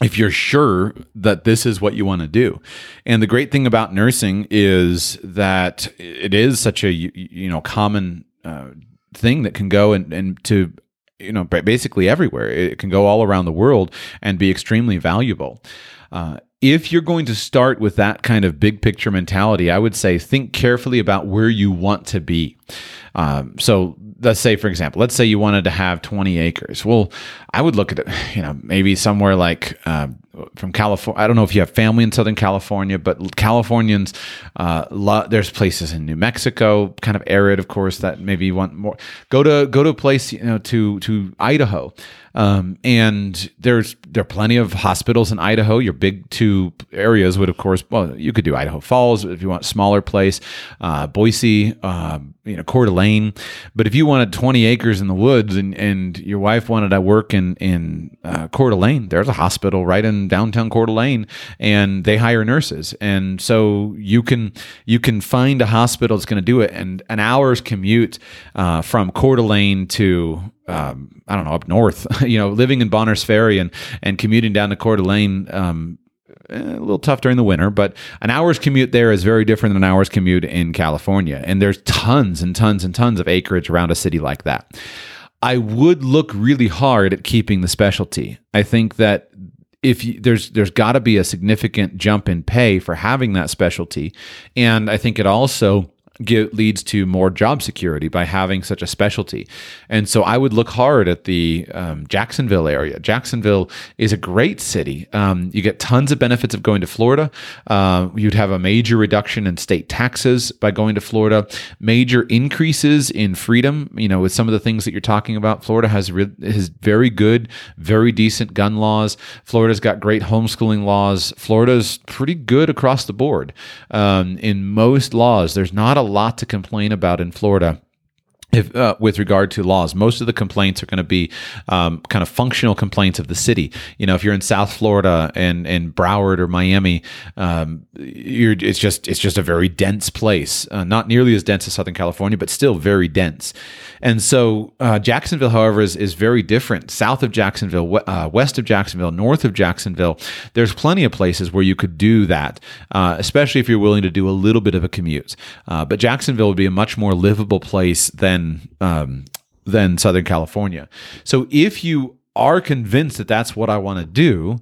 if you're sure that this is what you want to do. And the great thing about nursing is that it is such a you know common uh, thing that can go and, and to you know basically everywhere. It can go all around the world and be extremely valuable. Uh, if you're going to start with that kind of big picture mentality, I would say think carefully about where you want to be. Um, so let's say, for example, let's say you wanted to have 20 acres. Well, I would look at it, you know, maybe somewhere like uh, from California. I don't know if you have family in Southern California, but Californians, uh, lo- there's places in New Mexico, kind of arid, of course, that maybe you want more. Go to go to a place, you know, to to Idaho. Um, and there's there are plenty of hospitals in Idaho. Your big two areas would, of course, well, you could do Idaho Falls if you want a smaller place, uh, Boise, um, you know, Coeur d'Alene. But if you wanted 20 acres in the woods and, and your wife wanted to work in in uh, Coeur d'Alene, there's a hospital right in downtown Coeur d'Alene, and they hire nurses, and so you can you can find a hospital that's going to do it. And an hour's commute uh, from Coeur d'Alene to um, I don't know up north, you know, living in Bonners Ferry and and commuting down to Coeur d'Alene. Um, eh, a little tough during the winter, but an hour's commute there is very different than an hour's commute in California. And there's tons and tons and tons of acreage around a city like that. I would look really hard at keeping the specialty. I think that if you, there's there's got to be a significant jump in pay for having that specialty, and I think it also get, leads to more job security by having such a specialty. And so I would look hard at the um, Jacksonville area. Jacksonville is a great city. Um, you get tons of benefits of going to Florida. Uh, you'd have a major reduction in state taxes by going to Florida. Major increases in freedom. You know, with some of the things that you're talking about, Florida has re- has very good, very decent gun laws. Florida's got great homeschooling laws. Florida's pretty good across the board um, in most laws. There's not a lot to complain about in Florida. If uh, with regard to laws most of the complaints are going to be um, kind of functional complaints of the city. You know if you're in south florida and and broward or miami um, it's just it's just a very dense place. Uh, not nearly as dense as southern california but still very dense. And so uh, jacksonville however is, is very different. South of jacksonville uh, west of jacksonville north of jacksonville there's plenty of places where you could do that uh, especially if you're willing to do a little bit of a commute. Uh, but jacksonville would be a much more livable place than than um, than Southern California. So if you are convinced that that's what I want to do,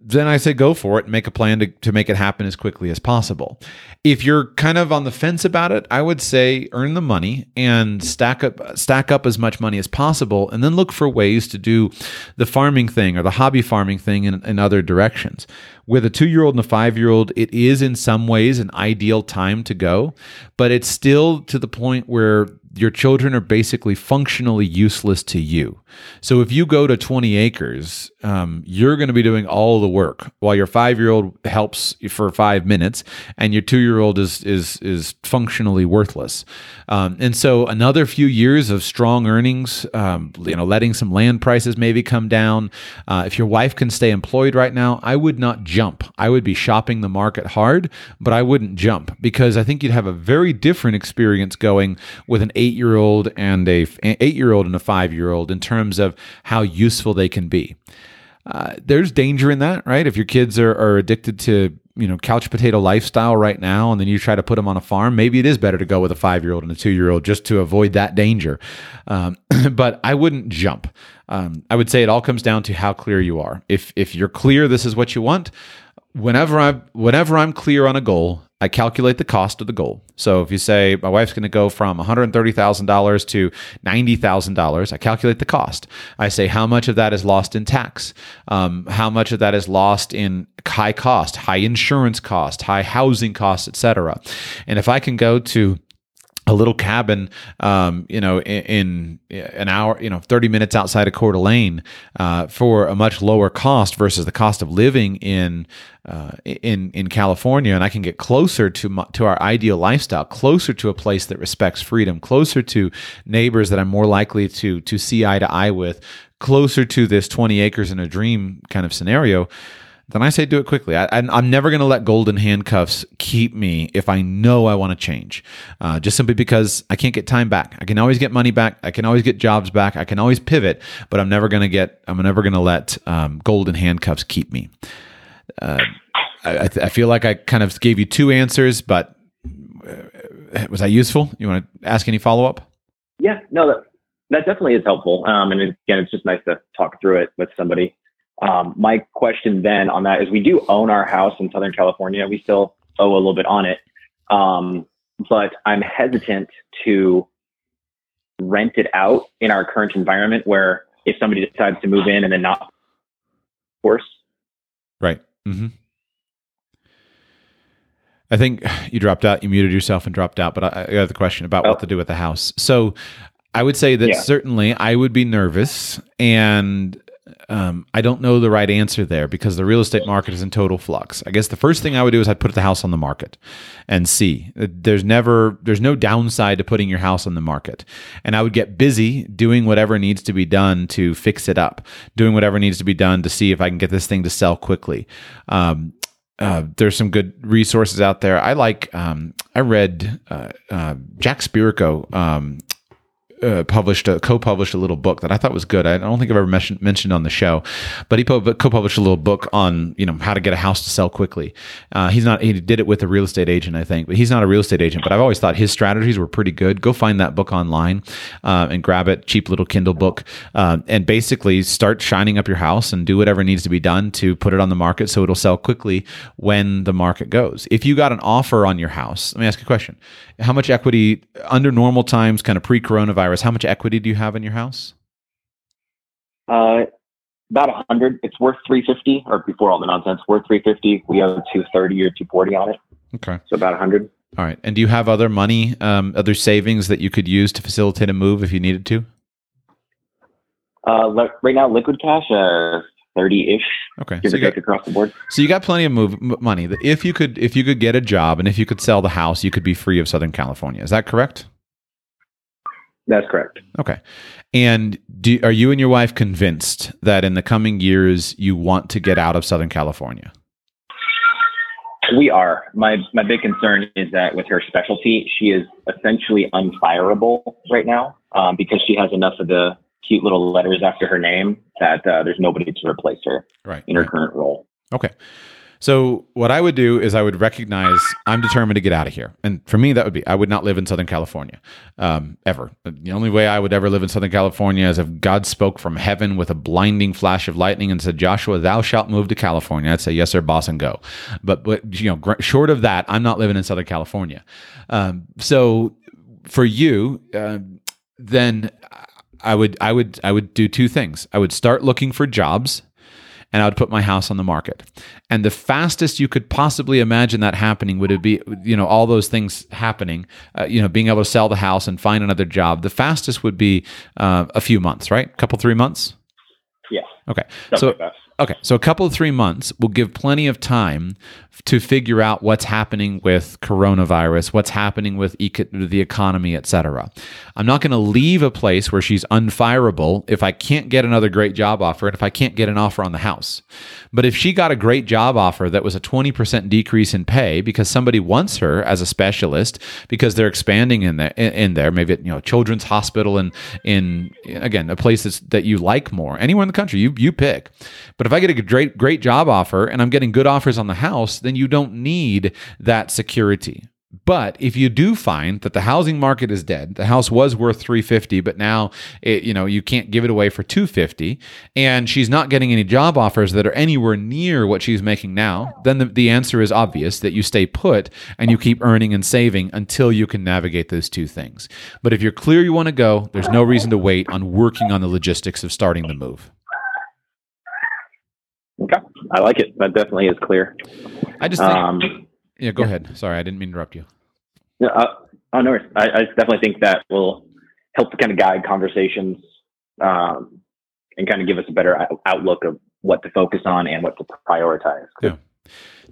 then I say go for it and make a plan to, to make it happen as quickly as possible. If you're kind of on the fence about it, I would say earn the money and stack up stack up as much money as possible and then look for ways to do the farming thing or the hobby farming thing in, in other directions. With a two year old and a five year old, it is in some ways an ideal time to go, but it's still to the point where your children are basically functionally useless to you. So if you go to 20 acres, um, you're going to be doing all the work while your five year old helps for five minutes and your two year old is, is, is functionally worthless. Um, and so another few years of strong earnings, um, you know, letting some land prices maybe come down. Uh, if your wife can stay employed right now, I would not jump. I would be shopping the market hard, but I wouldn't jump because I think you'd have a very different experience going with an eight year old and a eight year old and a five year old in terms of how useful they can be. Uh, there's danger in that, right? If your kids are, are addicted to you know couch potato lifestyle right now, and then you try to put them on a farm, maybe it is better to go with a five year old and a two year old just to avoid that danger. Um, but I wouldn't jump. Um, I would say it all comes down to how clear you are. If if you're clear, this is what you want. Whenever I'm whenever I'm clear on a goal, I calculate the cost of the goal. So if you say my wife's going to go from $130,000 to $90,000, I calculate the cost. I say how much of that is lost in tax, um, how much of that is lost in high cost, high insurance cost, high housing cost, etc. And if I can go to a little cabin, um, you know, in, in, an hour, you know, 30 minutes outside of Coeur d'Alene uh, for a much lower cost versus the cost of living in uh, in in California, and I can get closer to my, to our ideal lifestyle, closer to a place that respects freedom, closer to neighbors that I'm more likely to to see eye to eye with, closer to this 20 acres in a dream kind of scenario then I say do it quickly. I, am never going to let golden handcuffs keep me if I know I want to change, uh, just simply because I can't get time back. I can always get money back. I can always get jobs back. I can always pivot, but I'm never going to get. I'm never going to let um, golden handcuffs keep me. Uh, I, I, feel like I kind of gave you two answers, but uh, was that useful? You want to ask any follow up? Yeah, no, that, that definitely is helpful. Um, and again, it's just nice to talk through it with somebody. Um, my question then on that is we do own our house in Southern California. We still owe a little bit on it. Um, but I'm hesitant to rent it out in our current environment where if somebody decides to move in and then not force. Right. Mm-hmm. I think you dropped out, you muted yourself and dropped out, but I, I got the question about oh. what to do with the house. So I would say that yeah. certainly I would be nervous and um, I don't know the right answer there because the real estate market is in total flux. I guess the first thing I would do is I'd put the house on the market and see. There's never, there's no downside to putting your house on the market. And I would get busy doing whatever needs to be done to fix it up, doing whatever needs to be done to see if I can get this thing to sell quickly. Um, uh, there's some good resources out there. I like. Um, I read uh, uh, Jack Spirko, um, uh, published a co-published a little book that I thought was good. I don't think I've ever mentioned mentioned on the show, but he co-published a little book on you know how to get a house to sell quickly. Uh, he's not he did it with a real estate agent, I think, but he's not a real estate agent. But I've always thought his strategies were pretty good. Go find that book online uh, and grab it, cheap little Kindle book, uh, and basically start shining up your house and do whatever needs to be done to put it on the market so it'll sell quickly when the market goes. If you got an offer on your house, let me ask you a question: How much equity under normal times, kind of pre-coronavirus? How much equity do you have in your house? Uh, about a hundred. It's worth three fifty, or before all the nonsense, worth three fifty. We have two thirty or two forty on it. Okay, so about a hundred. All right. And do you have other money, um, other savings that you could use to facilitate a move if you needed to? Uh, le- right now, liquid cash, uh, thirty ish. Okay, so got, across the board. So you got plenty of move m- money. If you could, if you could get a job and if you could sell the house, you could be free of Southern California. Is that correct? That's correct. Okay. And do, are you and your wife convinced that in the coming years you want to get out of Southern California? We are. My my big concern is that with her specialty, she is essentially unfireable right now um, because she has enough of the cute little letters after her name that uh, there's nobody to replace her Right. in her right. current role. Okay. So what I would do is I would recognize I'm determined to get out of here, and for me that would be I would not live in Southern California, um, ever. The only way I would ever live in Southern California is if God spoke from heaven with a blinding flash of lightning and said, "Joshua, thou shalt move to California." I'd say, "Yes, sir, boss, and go." But but you know, gr- short of that, I'm not living in Southern California. Um, so for you, uh, then I would I would I would do two things. I would start looking for jobs and I would put my house on the market. And the fastest you could possibly imagine that happening would be, you know, all those things happening, uh, you know, being able to sell the house and find another job. The fastest would be uh, a few months, right? A couple, three months. Yeah. Okay. Something So like. Okay, so a couple of three months will give plenty of time to figure out what's happening with coronavirus, what's happening with eco- the economy, etc. I'm not going to leave a place where she's unfireable if I can't get another great job offer and if I can't get an offer on the house. But if she got a great job offer that was a 20% decrease in pay because somebody wants her as a specialist because they're expanding in there, in, there, maybe at, you know Children's Hospital and in again a place that's, that you like more, anywhere in the country, you you pick. But if I get a great great job offer and I'm getting good offers on the house, then you don't need that security. But if you do find that the housing market is dead, the house was worth 350, but now it, you know you can't give it away for 250, and she's not getting any job offers that are anywhere near what she's making now, then the, the answer is obvious that you stay put and you keep earning and saving until you can navigate those two things. But if you're clear you want to go, there's no reason to wait on working on the logistics of starting the move. I like it. That definitely is clear. I just think, Um, yeah, go ahead. Sorry, I didn't mean to interrupt you. Yeah, uh, oh, no. I, I definitely think that will help to kind of guide conversations um, and kind of give us a better outlook of what to focus on and what to prioritize. Yeah.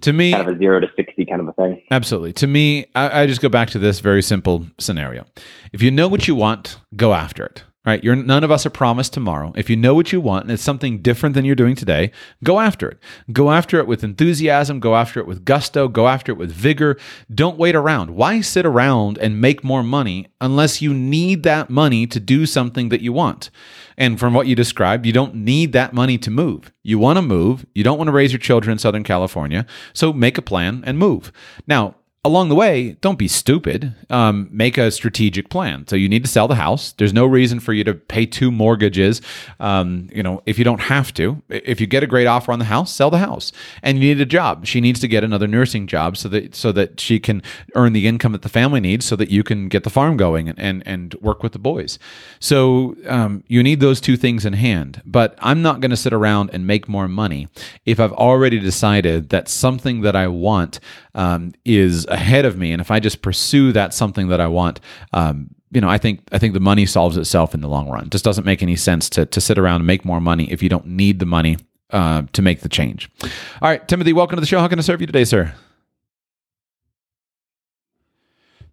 To me, Kind of a zero to 60 kind of a thing. Absolutely. To me, I, I just go back to this very simple scenario. If you know what you want, go after it. Right? You're none of us are promised tomorrow. If you know what you want and it's something different than you're doing today, go after it. Go after it with enthusiasm, go after it with gusto, go after it with vigor. Don't wait around. Why sit around and make more money unless you need that money to do something that you want? And from what you described, you don't need that money to move. You want to move. You don't want to raise your children in Southern California. So make a plan and move. Now, along the way, don't be stupid. Um, make a strategic plan. So you need to sell the house. There's no reason for you to pay two mortgages. Um, you know, if you don't have to, if you get a great offer on the house, sell the house. And you need a job. She needs to get another nursing job so that so that she can earn the income that the family needs, so that you can get the farm going and and, and work with the boys. So um, you need those two things in hand. But I'm not going to sit around and make more money if I've already decided that something that I want um, is ahead of me, and if I just pursue that something that I want, um, you know, I think I think the money solves itself in the long run. It just doesn't make any sense to to sit around and make more money if you don't need the money uh, to make the change. All right, Timothy, welcome to the show. How can I serve you today, sir?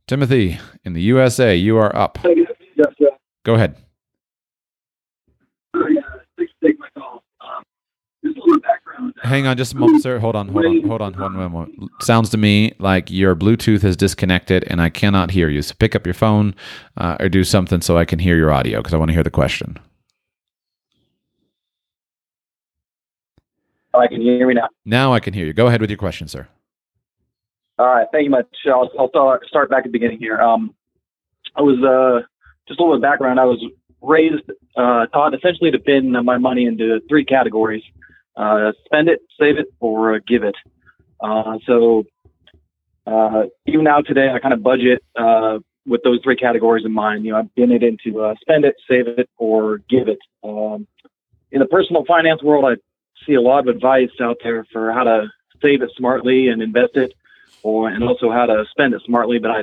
Timothy, in the USA, you are up. Yes, sir. Go ahead. Hang on just a moment, sir. Hold on, hold on, hold on, hold on. Moment. Sounds to me like your Bluetooth is disconnected and I cannot hear you. So pick up your phone uh, or do something so I can hear your audio because I want to hear the question. Oh, I can hear me now. Now I can hear you. Go ahead with your question, sir. All right, thank you much. I'll, I'll start, start back at the beginning here. Um, I was uh, just a little bit of background. I was raised, uh, taught essentially to bin my money into three categories: uh, spend it, save it, or uh, give it. Uh, so uh, even now today, I kind of budget uh, with those three categories in mind. You know, I've been it into uh, spend it, save it, or give it. Um, in the personal finance world, I see a lot of advice out there for how to save it smartly and invest it, or and also how to spend it smartly. But I,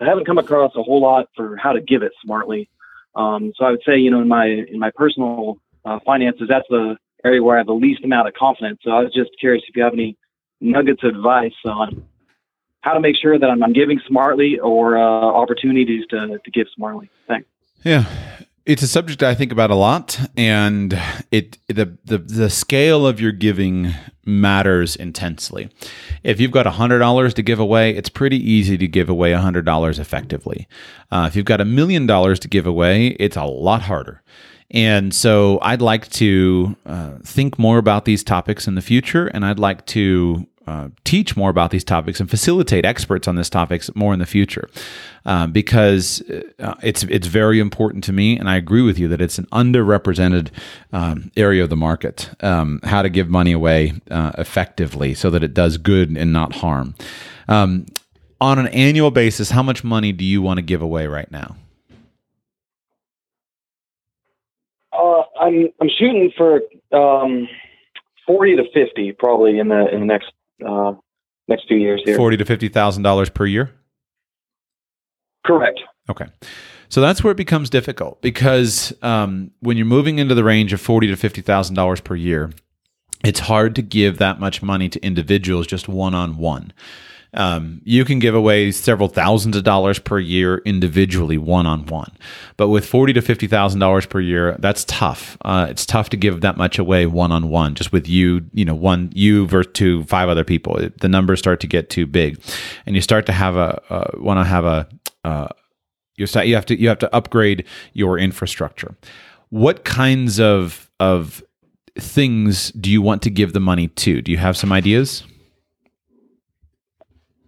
I haven't come across a whole lot for how to give it smartly. Um, so I would say, you know, in my in my personal finances, that's the area where I have the least amount of confidence. So I was just curious if you have any nuggets of advice on how to make sure that I'm, I'm giving smartly or uh, opportunities to to give smartly. Thanks. Yeah. It's a subject I think about a lot, and it the the, the scale of your giving matters intensely. If you've got hundred dollars to give away, it's pretty easy to give away hundred dollars effectively. Uh, if you've got a million dollars to give away, it's a lot harder. And so I'd like to uh, think more about these topics in the future, and I'd like to uh, teach more about these topics and facilitate experts on these topics more in the future, um, because uh, it's it's very important to me, and I agree with you that it's an underrepresented um, area of the market. Um, how to give money away uh, effectively so that it does good and not harm. Um, on an annual basis, how much money do you want to give away right now? Uh, I'm I'm shooting for um, forty to fifty, probably in the in the next uh, next few years here. Forty to fifty thousand dollars per year. Correct. Okay. So that's where it becomes difficult because um, when you're moving into the range of forty to fifty thousand dollars per year, it's hard to give that much money to individuals just one on one. Um, you can give away several thousands of dollars per year individually, one on one. But with forty to fifty thousand dollars per year, that's tough. Uh, it's tough to give that much away one on one, just with you, you know, one you versus two, five other people. The numbers start to get too big, and you start to have a uh, want to have a uh, you you have to you have to upgrade your infrastructure. What kinds of of things do you want to give the money to? Do you have some ideas?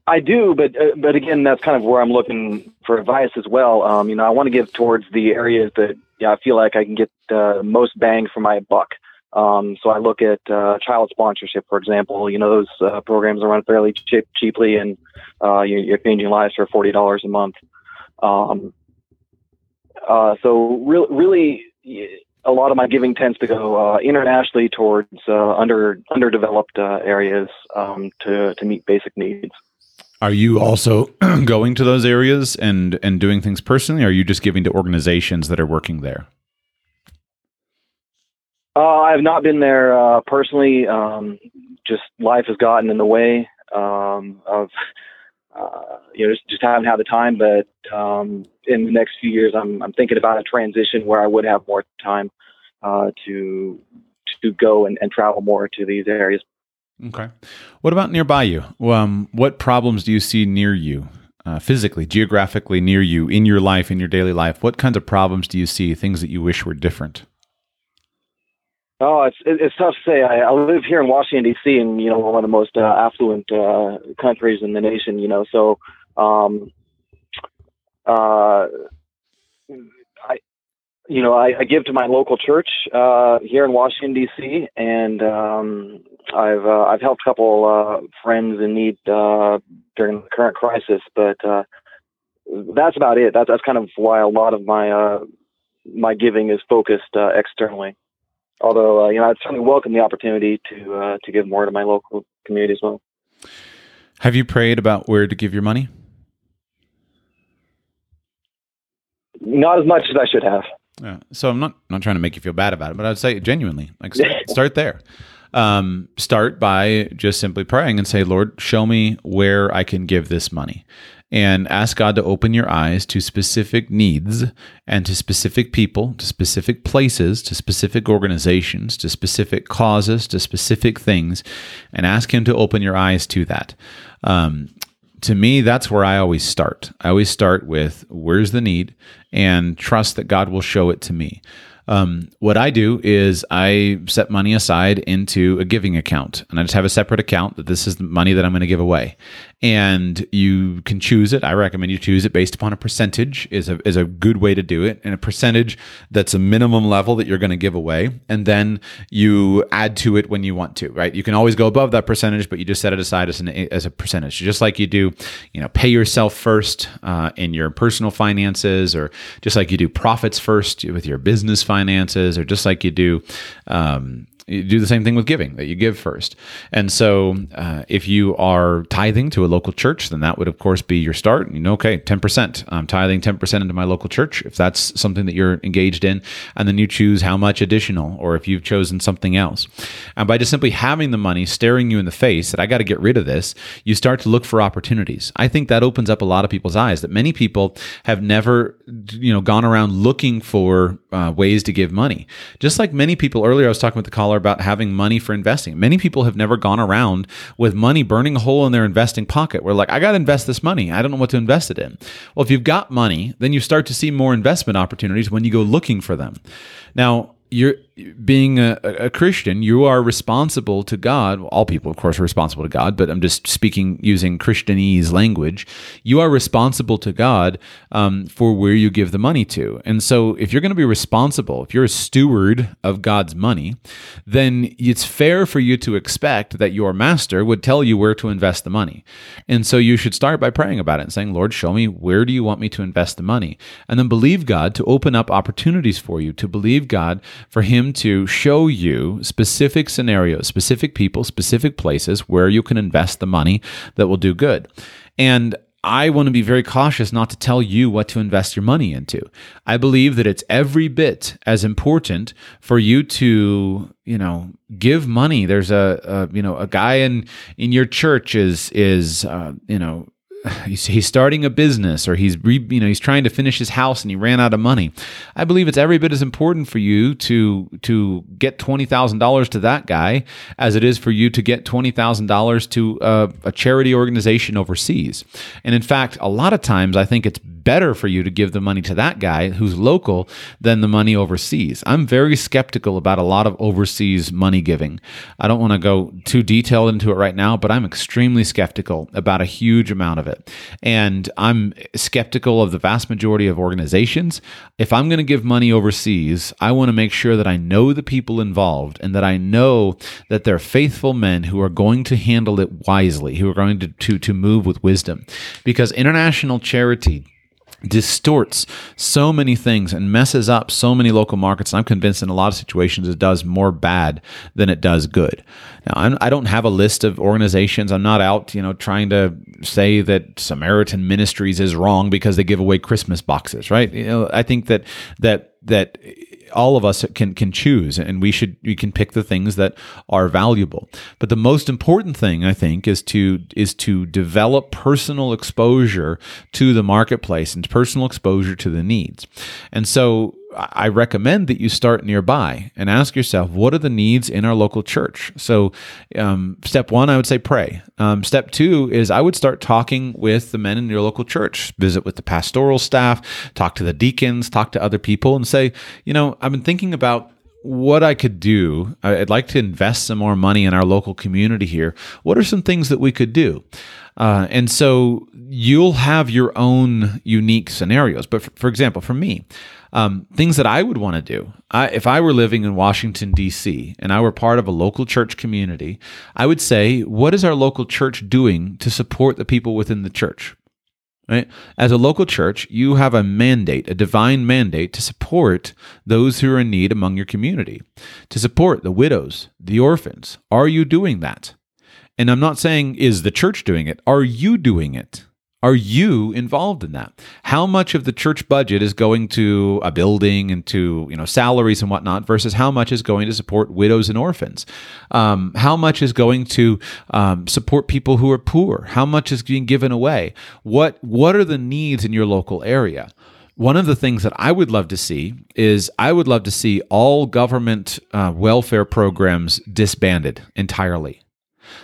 I do, but uh, but again, that's kind of where I'm looking for advice as well. Um, you know, I want to give towards the areas that yeah, I feel like I can get the uh, most bang for my buck. Um, so I look at uh, child sponsorship, for example. You know, those uh, programs are run fairly cheap, cheaply, and uh, you're, you're changing lives for forty dollars a month. Um, uh, so re- really, a lot of my giving tends to go uh, internationally towards under underdeveloped areas um, to to meet basic needs. Are you also going to those areas and and doing things personally? Or are you just giving to organizations that are working there? Uh, I have not been there uh, personally. Um, just life has gotten in the way um, of uh, you know just, just haven't had the time. But um, in the next few years, I'm I'm thinking about a transition where I would have more time uh, to to go and, and travel more to these areas. Okay. What about nearby you? Um, what problems do you see near you, uh, physically, geographically near you, in your life, in your daily life? What kinds of problems do you see? Things that you wish were different? Oh, it's it's tough to say. I, I live here in Washington D.C. and you know one of the most uh, affluent uh, countries in the nation. You know, so um, uh, I you know I, I give to my local church uh, here in Washington D.C. and um, I've uh, I've helped a couple uh, friends in need uh, during the current crisis, but uh, that's about it. That's that's kind of why a lot of my uh, my giving is focused uh, externally. Although you know, I'd certainly welcome the opportunity to to give more to my local community as well. Have you prayed about where to give your money? Not as much as I should have. Yeah. So I'm not not trying to make you feel bad about it, but I'd say genuinely, like start, start there um, start by just simply praying and say, Lord, show me where I can give this money. And ask God to open your eyes to specific needs and to specific people, to specific places, to specific organizations, to specific causes, to specific things, and ask Him to open your eyes to that. Um, to me, that's where I always start. I always start with where's the need and trust that God will show it to me. Um, what I do is I set money aside into a giving account, and I just have a separate account that this is the money that I'm going to give away. And you can choose it. I recommend you choose it based upon a percentage is a is a good way to do it, and a percentage that's a minimum level that you're going to give away, and then you add to it when you want to. Right? You can always go above that percentage, but you just set it aside as an as a percentage, just like you do. You know, pay yourself first uh, in your personal finances, or just like you do profits first with your business finances or just like you do, um, You do the same thing with giving, that you give first. And so uh, if you are tithing to a local church, then that would, of course, be your start. You know, okay, 10%. I'm tithing 10% into my local church, if that's something that you're engaged in. And then you choose how much additional, or if you've chosen something else. And by just simply having the money staring you in the face that I got to get rid of this, you start to look for opportunities. I think that opens up a lot of people's eyes that many people have never, you know, gone around looking for uh, ways to give money. Just like many people earlier, I was talking with the caller about having money for investing. Many people have never gone around with money burning a hole in their investing pocket. Where like, I got to invest this money. I don't know what to invest it in. Well, if you've got money, then you start to see more investment opportunities when you go looking for them. Now, you're being a, a, Christian, you are responsible to God. All people, of course, are responsible to God, but I'm just speaking using Christianese language. You are responsible to God um, for where you give the money to. And so, if you're going to be responsible, if you're a steward of God's money, then it's fair for you to expect that your master would tell you where to invest the money. And so, you should start by praying about it and saying, Lord, show me where do you want me to invest the money? And then believe God to open up opportunities for you, to believe God for Him to show you specific scenarios, specific people, specific places where you can invest the money that will do good. And I want to be very cautious not to tell you what to invest your money into. I believe that it's every bit as important for you to, you know, give money. There's a, a you know, a guy in in your church is is uh, you know he's, starting a business or he's re, you know he's trying to finish his house and he ran out of money. I believe it's every bit as important for you to to get twenty thousand dollars to that guy as it is for you to get twenty thousand dollars to a, a charity organization overseas. And in fact, a lot of times I think it's better for you to give the money to that guy who's local than the money overseas. I'm very skeptical about a lot of overseas money giving. I don't want to go too detailed into it right now, but I'm extremely skeptical about a huge amount of it. And I'm skeptical of the vast majority of organizations. If I'm going to give money overseas, I want to make sure that I know the people involved and that I know that they're faithful men who are going to handle it wisely, who are going to, to, to move with wisdom. Because international charity distorts so many things and messes up so many local markets. And I'm convinced in a lot of situations it does more bad than it does good. Now, I'm, I do not have a list of organizations. I'm not out, you know, trying to say that Samaritan Ministries is wrong because they give away Christmas boxes, right? You know, I think that that that all of us can can choose and we should we can pick the things that are valuable. But the most important thing i think is to is to develop personal exposure to the marketplace and personal exposure to the needs. And so I recommend that you start nearby and ask yourself, what are the needs in our local church? So, um, step one, I would say pray. Um, step two is I would start talking with the men in your local church, visit with the pastoral staff, talk to the deacons, talk to other people, and say, you know, I've been thinking about what I could do. I'd like to invest some more money in our local community here. What are some things that we could do? Uh, and so you'll have your own unique scenarios. But for, for example, for me, um, things that I would want to do. I, if I were living in Washington, D.C., and I were part of a local church community, I would say, what is our local church doing to support the people within the church? Right? As a local church, you have a mandate, a divine mandate to support those who are in need among your community, to support the widows, the orphans. Are you doing that? And I'm not saying, is the church doing it? Are you doing it? Are you involved in that? How much of the church budget is going to a building and to you know salaries and whatnot versus how much is going to support widows and orphans? Um, how much is going to um, support people who are poor? How much is being given away? What what are the needs in your local area? One of the things that I would love to see is I would love to see all government uh, welfare programs disbanded entirely.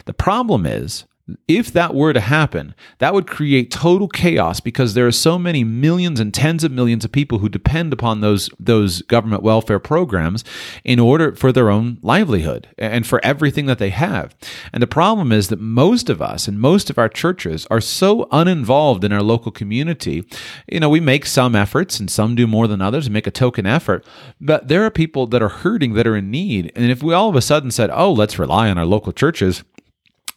The problem is if that were to happen, that would create total chaos because there are so many millions and tens of millions of people who depend upon those those government welfare programs in order for their own livelihood and for everything that they have. And the problem is that most of us and most of our churches are so uninvolved in our local community. You know, we make some efforts and some do more than others, and make a token effort, but there are people that are hurting that are in need. And if we all of a sudden said, "Oh, let's rely on our local churches,"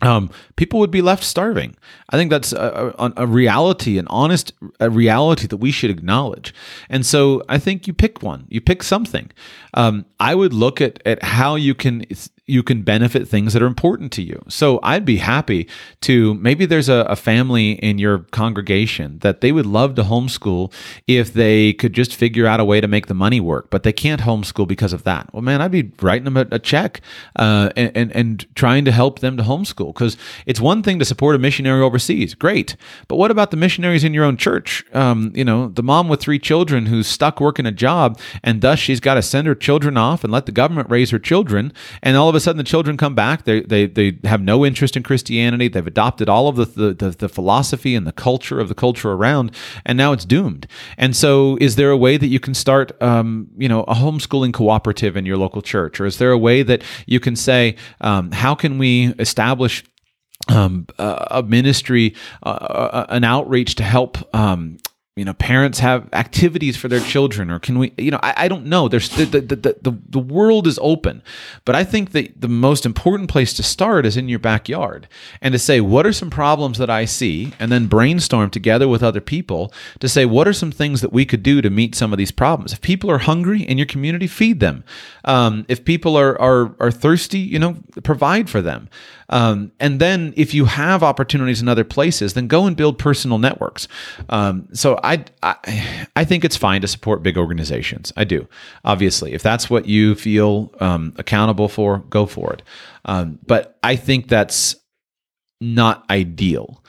um, people would be left starving. I think that's a, a, a, reality, an honest a reality that we should acknowledge. And so I think you pick one, you pick something. Um, I would look at at how you can you can benefit things that are important to you. So I'd be happy to maybe there's a, a, family in your congregation that they would love to homeschool if they could just figure out a way to make the money work, but they can't homeschool because of that. Well, man, I'd be writing them a, a check uh, and, and, and trying to help them to homeschool because it's one thing to support a missionary overseas, great, but what about the missionaries in your own church? Um, you know, the mom with three children who's stuck working a job and thus she's got to send her children off and let the government raise her children, and all of a sudden the children come back. They they they have no interest in Christianity. They've adopted all of the the, the, the philosophy and the culture of the culture around, and now it's doomed. And so, is there a way that you can start, um, you know, a homeschooling cooperative in your local church, or is there a way that you can say, um, how can we establish um, a ministry, uh, uh, an outreach to help um, you know parents have activities for their children or can we you know i, I don't know. There's the the, the the, the world is open. But i think that the most important place to start is in your backyard and to say what are some problems that i see? And then brainstorm together with other people to say what are some things that we could do to meet some of these problems? If people are hungry in your community feed them. Um, if people are, are are thirsty you know provide for them um, and then if you have opportunities in other places, then go and build personal networks. Um, so I, I, I think it's fine to support big organizations. I do, obviously. If that's what you feel um, accountable for, go for it. Um, but I think that's not ideal.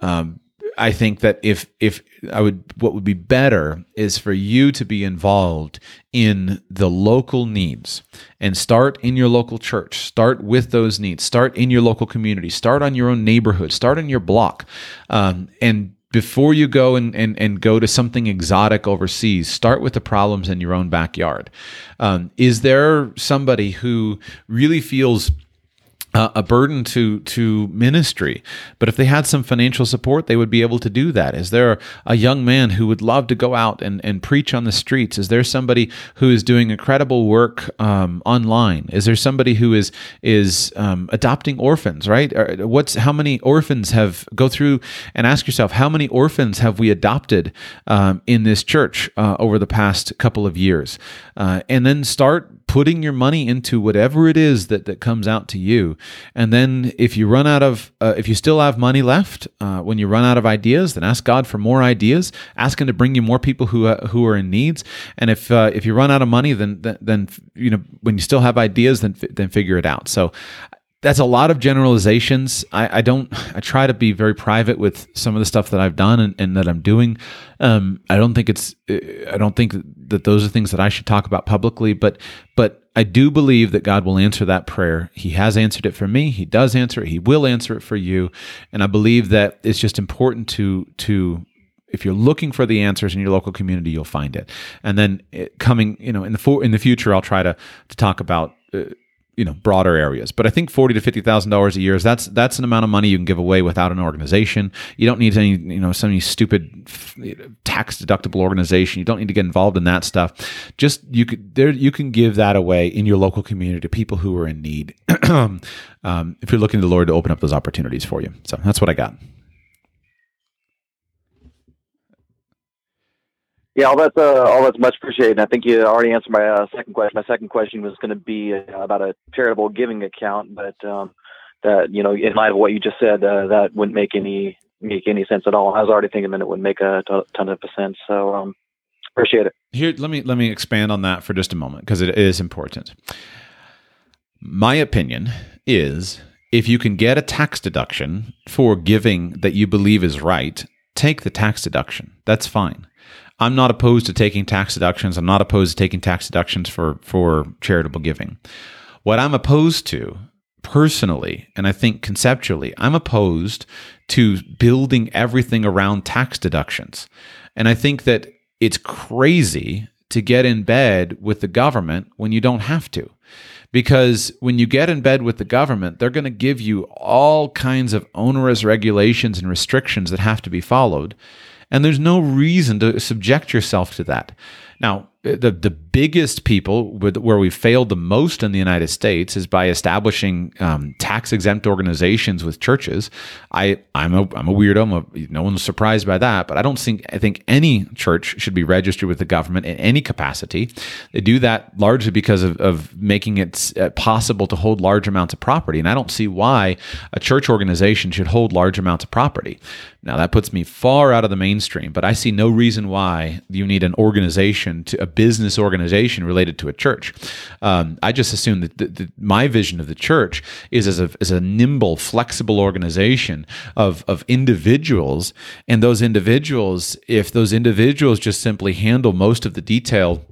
Um, I think that if if I would what would be better is for you to be involved in the local needs and start in your local church start with those needs start in your local community start on your own neighborhood start in your block um, and before you go and, and, and go to something exotic overseas, start with the problems in your own backyard. Um, is there somebody who really feels uh, a burden to to ministry. But if they had some financial support, they would be able to do that. Is there a young man who would love to go out and, and preach on the streets? Is there somebody who is doing incredible work um, online? Is there somebody who is is um, adopting orphans? Right? What's how many orphans have go through and ask yourself how many orphans have we adopted um, in this church uh, over the past couple of years, uh, and then start putting your money into whatever it is that, that comes out to you. And then if you run out of, uh, if you still have money left, uh, when you run out of ideas, then ask God for more ideas. Ask Him to bring you more people who uh, who are in needs. And if uh, if you run out of money, then, then then you know when you still have ideas, then then figure it out. So that's a lot of generalizations. I, I, don't. I try to be very private with some of the stuff that I've done and, and that I'm doing. Um, I don't think it's. I don't think that those are things that I should talk about publicly. But but I do believe that God will answer that prayer. He has answered it for me. He does answer it. He will answer it for you. And I believe that it's just important to to if you're looking for the answers in your local community, you'll find it. And then it coming, you know, in the for, in the future, I'll try to to talk about. Uh, you know broader areas. But i think forty to fifty thousand dollars a year is that's that's an amount of money you can give away without an organization. You don't need any you know some stupid tax deductible organization. You don't need to get involved in that stuff. Just you could there you can give that away in your local community to people who are in need. Um, if you're looking to the lord to open up those opportunities for you. So that's what i got Yeah, all that's uh, all that's much appreciated. And I think you already answered my uh, second question. My second question was going to be uh, about a charitable giving account, but um, that you know, in light of what you just said, uh, that wouldn't make any make any sense at all. I was already thinking that it would make a ton of sense. So um, appreciate it. Here, let me let me expand on that for just a moment because it is important. My opinion is if you can get a tax deduction for giving that you believe is right, take the tax deduction. That's fine. I'm not opposed to taking tax deductions. I'm not opposed to taking tax deductions for for charitable giving. What I'm opposed to personally, and I think conceptually, I'm opposed to building everything around tax deductions. And I think that it's crazy to get in bed with the government when you don't have to. Because when you get in bed with the government, they're going to give you all kinds of onerous regulations and restrictions that have to be followed. And there's no reason to subject yourself to that. Now, the the biggest people with, where we failed the most in the United States is by establishing um, tax exempt organizations with churches. I I'm a I'm a weirdo. I'm a, no one's surprised by that, but I don't think I think any church should be registered with the government in any capacity. They do that largely because of, of making it uh, possible to hold large amounts of property, and I don't see why a church organization should hold large amounts of property. Now that puts me far out of the mainstream, but I see no reason why you need an organization to business organization related to a church. Um, I just assume that the, the, my vision of the church is as a, as a nimble, flexible organization of of individuals, and those individuals, if those individuals just simply handle most of the detail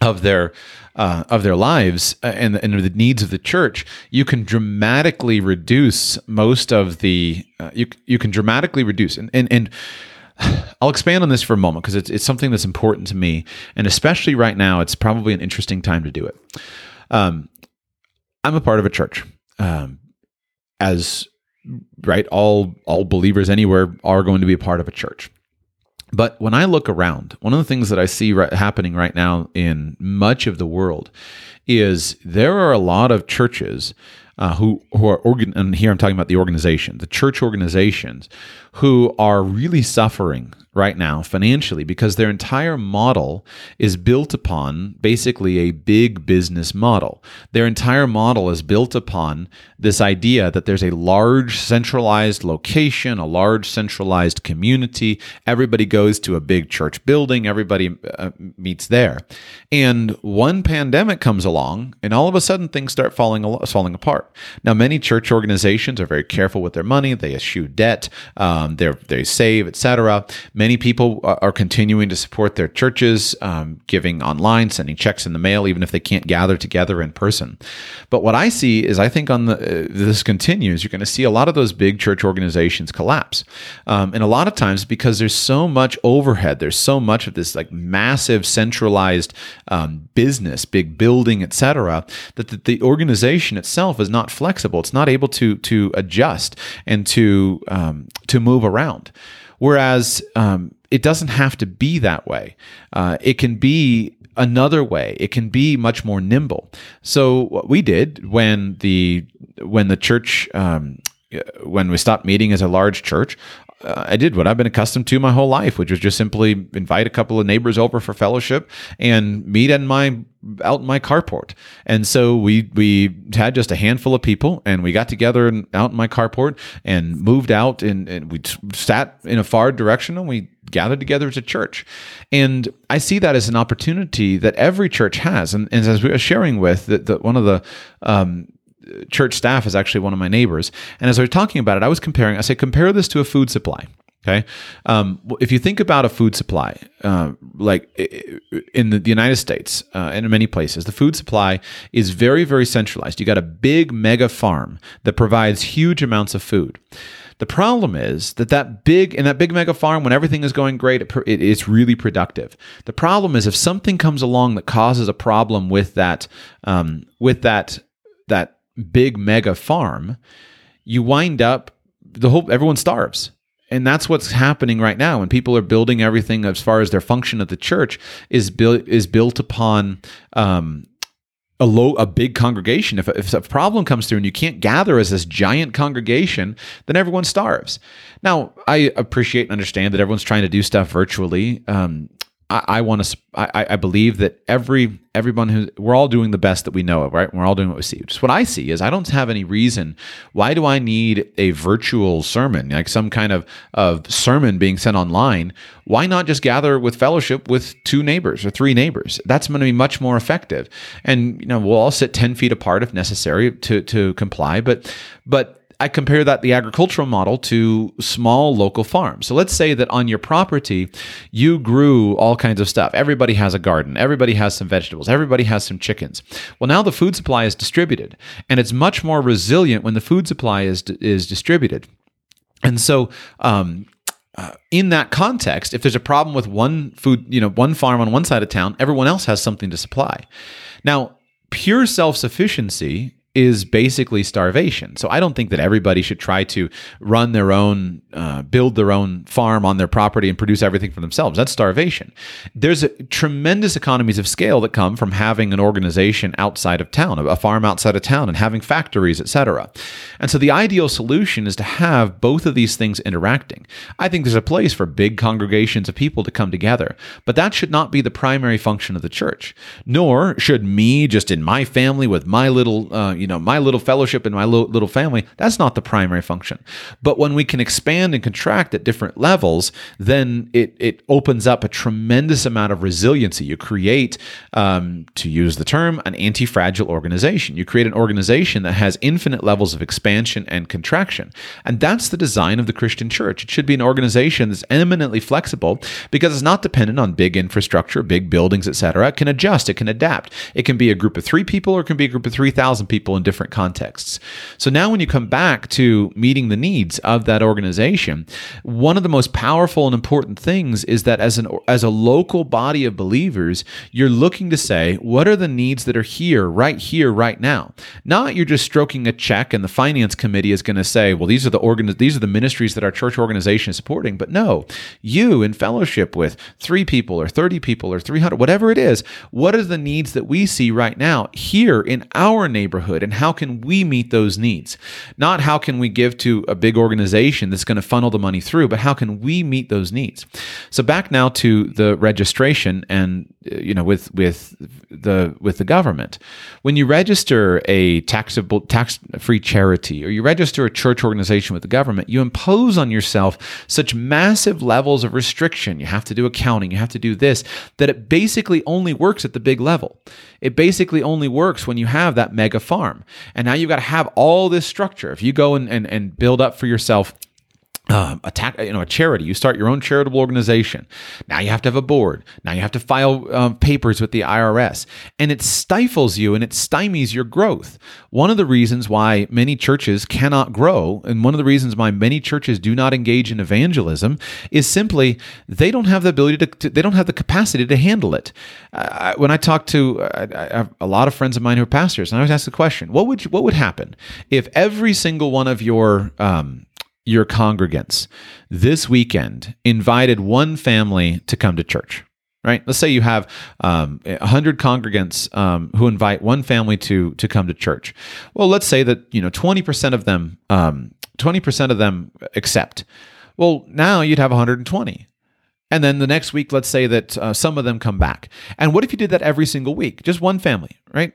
of their uh, of their lives uh, and, and the needs of the church, you can dramatically reduce most of the uh, you you can dramatically reduce and and, and I'll expand on this for a moment because it's, it's something that's important to me, and especially right now, it's probably an interesting time to do it. Um, I'm a part of a church, um, as right all all believers anywhere are going to be a part of a church. But when I look around, one of the things that I see right, happening right now in much of the world is there are a lot of churches uh, who who are organ and here I'm talking about the organization, the church organizations who are really suffering right now financially because their entire model is built upon basically a big business model. Their entire model is built upon this idea that there's a large centralized location, a large centralized community. Everybody goes to a big church building, everybody uh, meets there. And one pandemic comes along, and all of a sudden things start falling falling apart. Now, many church organizations are very careful with their money; they eschew debt. Um, um, they save, etc. Many people are continuing to support their churches, um, giving online, sending checks in the mail, even if they can't gather together in person. But what I see is, I think on the uh, this continues, you're going to see a lot of those big church organizations collapse, um, and a lot of times because there's so much overhead, there's so much of this like massive centralized um, business, big building, etc., that the, the, organization itself is not flexible. It's not able to to adjust and to um, to move move around. Whereas um, it doesn't have to be that way. Uh, it can be another way. It can be much more nimble. So what we did when the when the church um, when we stopped meeting as a large church, uh, I did what I've been accustomed to my whole life, which was just simply invite a couple of neighbors over for fellowship and meet in my out in my carport. And so we we had just a handful of people, and we got together and out in my carport and moved out, and, and we sat in a far direction, and we gathered together as a church. And I see that as an opportunity that every church has. And, and as we were sharing with that, the, one of the um, church staff is actually one of my neighbors. And as I was talking about it, I was comparing, I said, compare this to a food supply. Okay. Um, if you think about a food supply, uh, like in the, United States uh, and in many places, the food supply is very, very centralized. You got a big mega farm that provides huge amounts of food. The problem is that that big in that big mega farm, when everything is going great, it, it's really productive. The problem is if something comes along that causes a problem with that, um, with that that big mega farm, you wind up the whole everyone starves. And that's what's happening right now. When people are building everything as far as their function of the church is built is built upon um, a low a big congregation. If, if a problem comes through and you can't gather as this giant congregation then everyone starves. Now i appreciate and understand that everyone's trying to do stuff virtually. Um, I, I want to. I, I believe that every everyone who we're all doing the best that we know of, right? We're all doing what we see. Just what I see is I don't have any reason. Why do I need a virtual sermon, like some kind of of sermon being sent online? Why not just gather with fellowship with two neighbors or three neighbors? That's going to be much more effective. And you know, we'll all sit ten feet apart if necessary to to comply. But but I compare that the agricultural model to small local farms. So let's say that on your property, you grew all kinds of stuff. Everybody has a garden, everybody has some vegetables, everybody has some chickens. Well, now the food supply is distributed, and it's much more resilient when the food supply is is distributed. And so, um, uh, in that context, if there's a problem with one food, you know, one farm on one side of town, everyone else has something to supply. Now, pure self sufficiency is basically starvation. So I don't think that everybody should try to run their own, uh, build their own farm on their property and produce everything for themselves. That's starvation. There's a, tremendous economies of scale that come from having an organization outside of town, a farm outside of town, and having factories, etc. And so the ideal solution is to have both of these things interacting. I think there's a place for big congregations of people to come together, but that should not be the primary function of the church. Nor should me, just in my family with my little, uh, you know, my little fellowship and my little, family, that's not the primary function. But when we can expand and contract at different levels, then it, it opens up a tremendous amount of resiliency. You create, um, to use the term, an anti fragile organization. You create an organization that has infinite levels of expansion and contraction. And that's the design of the Christian church. It should be an organization that's eminently flexible because it's not dependent on big infrastructure, big buildings, etc. It can adjust, it can adapt. It can be a group of three people or it can be a group of 3,000 people in different contexts. So now when you come back to meeting the needs of that organization, one of the most powerful and important things is that as an as a local body of believers, you're looking to say, what are the needs that are here, right here, right now? Not you're just stroking a check and the finance committee is going to say, well, these are the organ these are the ministries that our church organization is supporting. But no, you in fellowship with three people or 30 people or 300, whatever it is, what are the needs that we see right now here in our neighborhood and how can we meet those needs? Not how can we give to a big organization that's going to funnel the money through, but how can we meet those needs? So back now to the registration and uh, you know with with the with the government. When you register a taxable tax-free charity or you register a church organization with the government, you impose on yourself such massive levels of restriction. You have to do accounting, you have to do this that it basically only works at the big level. It basically only works when you have that mega farm. And now you've got to have all this structure. If you go and, and, and build up for yourself um, attack, you know, a charity. You start your own charitable organization. Now you have to have a board. Now you have to file um, papers with the IRS, and it stifles you and it stymies your growth. One of the reasons why many churches cannot grow, and one of the reasons why many churches do not engage in evangelism, is simply they don't have the ability to, to they don't have the capacity to handle it. Uh, when I talk to uh, lot of friends of mine who are pastors, and I always ask the question: What would you, what would happen if every single one of your um, your congregants this weekend invited one family to come to church right? Let's say you have um, 100 congregants um, who invite one family to to come to church. Well let's say that you know 20% of them um, 20% of them accept. Well now you'd have 120 and then the next week let's say that uh, some of them come back. And what if you did that every single week? Just one family right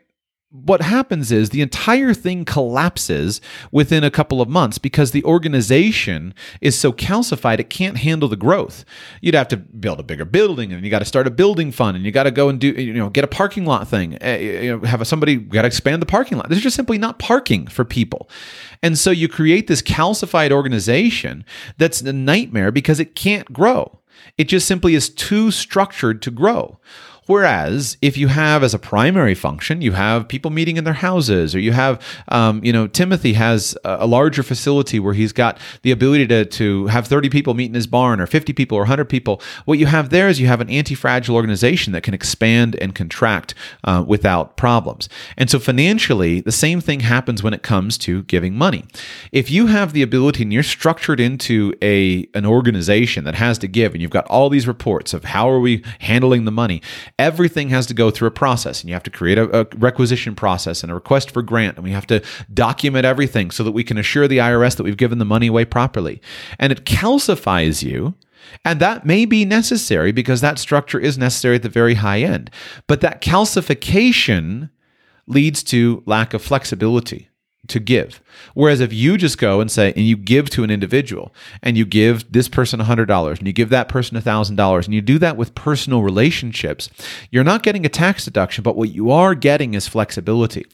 what happens is the entire thing collapses within a couple of months because the organization is so calcified it can't handle the growth. You'd have to build a bigger building and you got to start a building fund and you got to go and do you know get a parking lot thing. Uh, you know have somebody got to expand the parking lot. There's just simply not parking for people. And so you create this calcified organization that's a nightmare because it can't grow. It just simply is too structured to grow. Whereas if you have as a primary function, you have people meeting in their houses, or you have, um, you know, Timothy has a larger facility where he's got the ability to, to have 30 people meet in his barn, or 50 people, or 100 people. What you have there is you have an anti fragile organization that can expand and contract uh, without problems. And so financially, the same thing happens when it comes to giving money. If you have the ability and you're structured into a an organization that has to give, and you've got all these reports of how are we handling the money everything has to go through a process and you have to create a, a, requisition process and a request for grant and we have to document everything so that we can assure the IRS that we've given the money away properly and it calcifies you and that may be necessary because that structure is necessary at the very high end but that calcification leads to lack of flexibility to give. Whereas if you just go and say, and you give to an individual, and you give this person $100, and you give that person $1,000, and you do that with personal relationships, you're not getting a tax deduction, but what you are getting is flexibility.